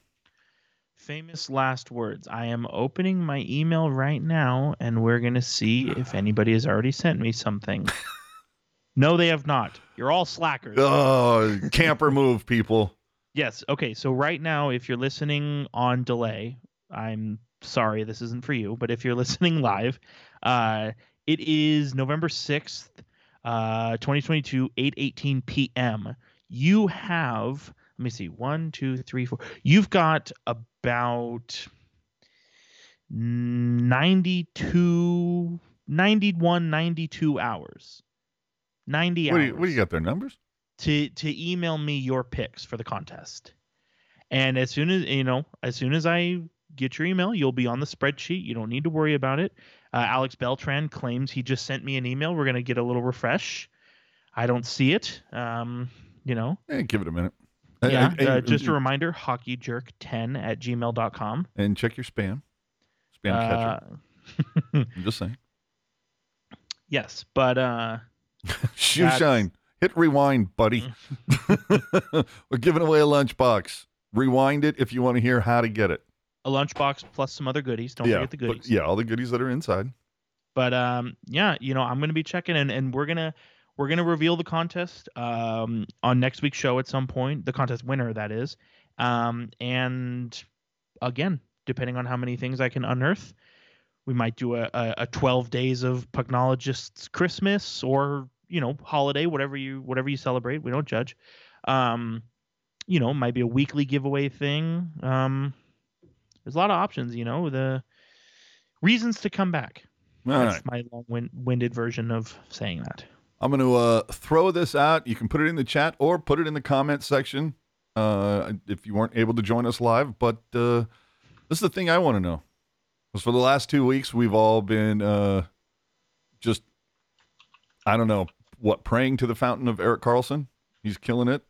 Famous last words. I am opening my email right now, and we're going to see if anybody has already sent me something. no, they have not. You're all slackers. Oh, camper move, people. Yes. Okay. So, right now, if you're listening on delay, I'm sorry this isn't for you, but if you're listening live, uh, it is November 6th, uh, 2022, 8:18 p.m. You have, let me see, one, two, three, four. You've got about 92, 91, 92 hours. 90 What do, hours you, what do you got there? Numbers? to to email me your picks for the contest. And as soon as you know, as soon as I get your email, you'll be on the spreadsheet. You don't need to worry about it. Uh, Alex Beltran claims he just sent me an email. We're gonna get a little refresh. I don't see it. Um, you know, Eh, give it a minute. Eh, yeah. eh, uh, just a reminder: hockeyjerk10 at gmail.com. and check your spam. Spam catcher. Uh, I'm just saying. yes, but uh, Shoe shine. Hit rewind, buddy. We're giving away a lunchbox. Rewind it if you want to hear how to get it. A lunchbox plus some other goodies. Don't yeah, forget the goodies. yeah, all the goodies that are inside. but um yeah you know i'm gonna be checking and and we're gonna we're gonna reveal the contest um, on next week's show at some point. The contest winner, that is. Um, and again, depending on how many things I can unearth, we might do a, a, a 12 days of Pucknologists Christmas or you know holiday, whatever you whatever you celebrate. We don't judge. Um, you know, might be a weekly giveaway thing. Um, there's a lot of options. You know, the reasons to come back. All That's right. my long-winded version of saying that. I'm going to uh, throw this out. You can put it in the chat or put it in the comment section uh, if you weren't able to join us live. But uh, this is the thing I want to know. Because for the last two weeks, we've all been uh, just, I don't know, what, praying to the fountain of Erik Karlsson? He's killing it.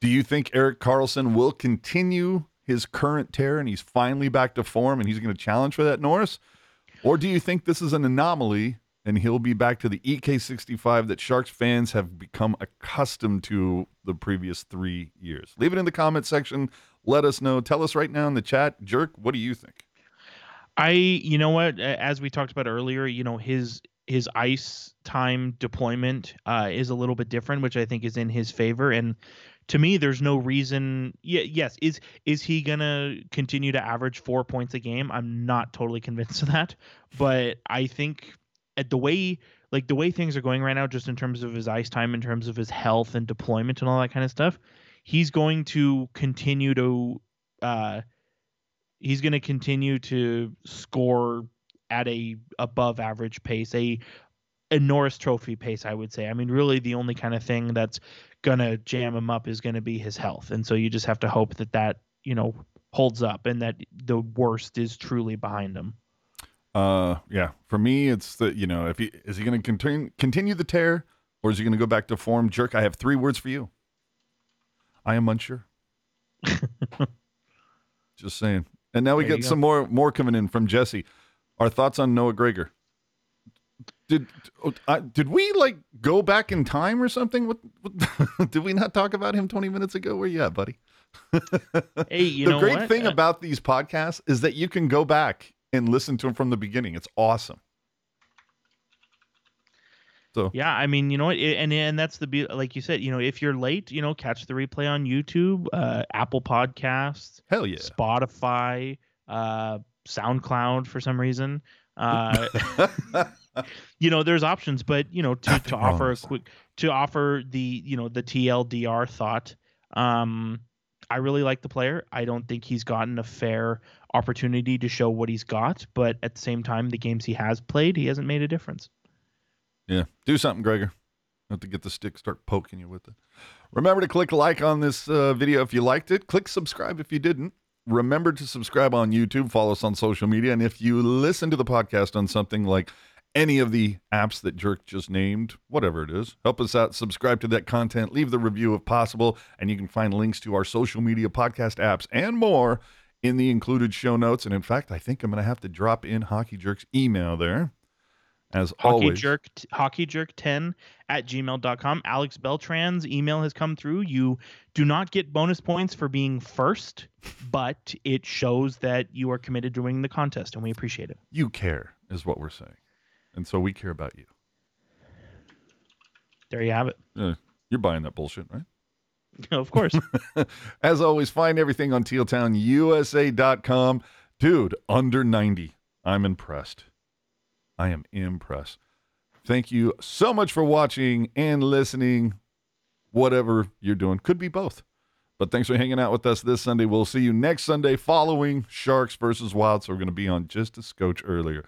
Do you think Erik Karlsson will continue his current tear and he's finally back to form and he's going to challenge for that Norris? Or do you think this is an anomaly and he'll be back to the EK65 that Sharks fans have become accustomed to the previous three years? Leave it in the comment section. Let us know. Tell us right now in the chat. Jerk, what do you think? I, you know what, as we talked about earlier, you know his his ice time deployment uh, is a little bit different, which I think is in his favor. And to me, there's no reason. Yeah, yes, is is he gonna continue to average four points a game? I'm not totally convinced of that, but I think at the way like the way things are going right now, just in terms of his ice time, in terms of his health and deployment and all that kind of stuff, he's going to continue to. Uh, he's going to continue to score at a above average pace, a a Norris Trophy pace, I would say. I mean, really, the only kind of thing that's going to jam him up is going to be his health, and so you just have to hope that that you know holds up and that the worst is truly behind him. Uh, yeah, for me, it's the you know if he is he going to continue continue the tear or is he going to go back to form? Jerk, I have three words for you. I am unsure. Just saying. And now we There get go. some more more coming in from Jesse. Our thoughts on Noah Gregor. Did uh, did we like go back in time or something? What, what did we not talk about him 20 minutes ago? Where you at, buddy? Hey, you the great what? thing Uh, about these podcasts is that you can go back and listen to them from the beginning. It's awesome. So Yeah, I mean, you know what, it- and and that's the be like you said, you know, if you're late, you know, catch the replay on YouTube, uh, Apple Podcasts, hell yeah. Spotify, uh, SoundCloud for some reason. Uh, you know, there's options, but you know, to, Nothing to offer a quick to offer the you know the TLDR thought. Um, I really like the player. I don't think he's gotten a fair opportunity to show what he's got, but at the same time, the games he has played, he hasn't made a difference. Yeah. Do something, Gregor. Have to get the stick, start poking you with it. Remember to click like on this uh, video if you liked it. Click subscribe if you didn't. Remember to subscribe on YouTube, follow us on social media. And if you listen to the podcast on something like any of the apps that Jerk just named, whatever it is, help us out. Subscribe to that content, leave the review if possible. And you can find links to our social media podcast apps and more in the included show notes. And in fact, I think I'm going to have to drop in Hockey Jerk's email there. As hockey always. jerk hockey jerk 10 at gmail.com alex beltran's email has come through you do not get bonus points for being first but it shows that you are committed to winning the contest and we appreciate it you care is what we're saying and so we care about you. There you have it. Uh, you're buying that bullshit right? Of course. As always find everything on tealtownusa.com dude under 90 i'm impressed. I am impressed. Thank you so much for watching and listening. Whatever you're doing could be both. But thanks for hanging out with us this sunday. We'll see you next sunday following sharks versus wild so we're going to be on just a scotch earlier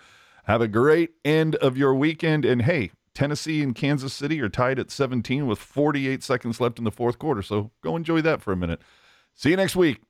have a great end of your weekend and hey Tennessee and Kansas City are tied at 17 with 48 seconds left in the fourth quarter. So go enjoy that for a minute. See you next week.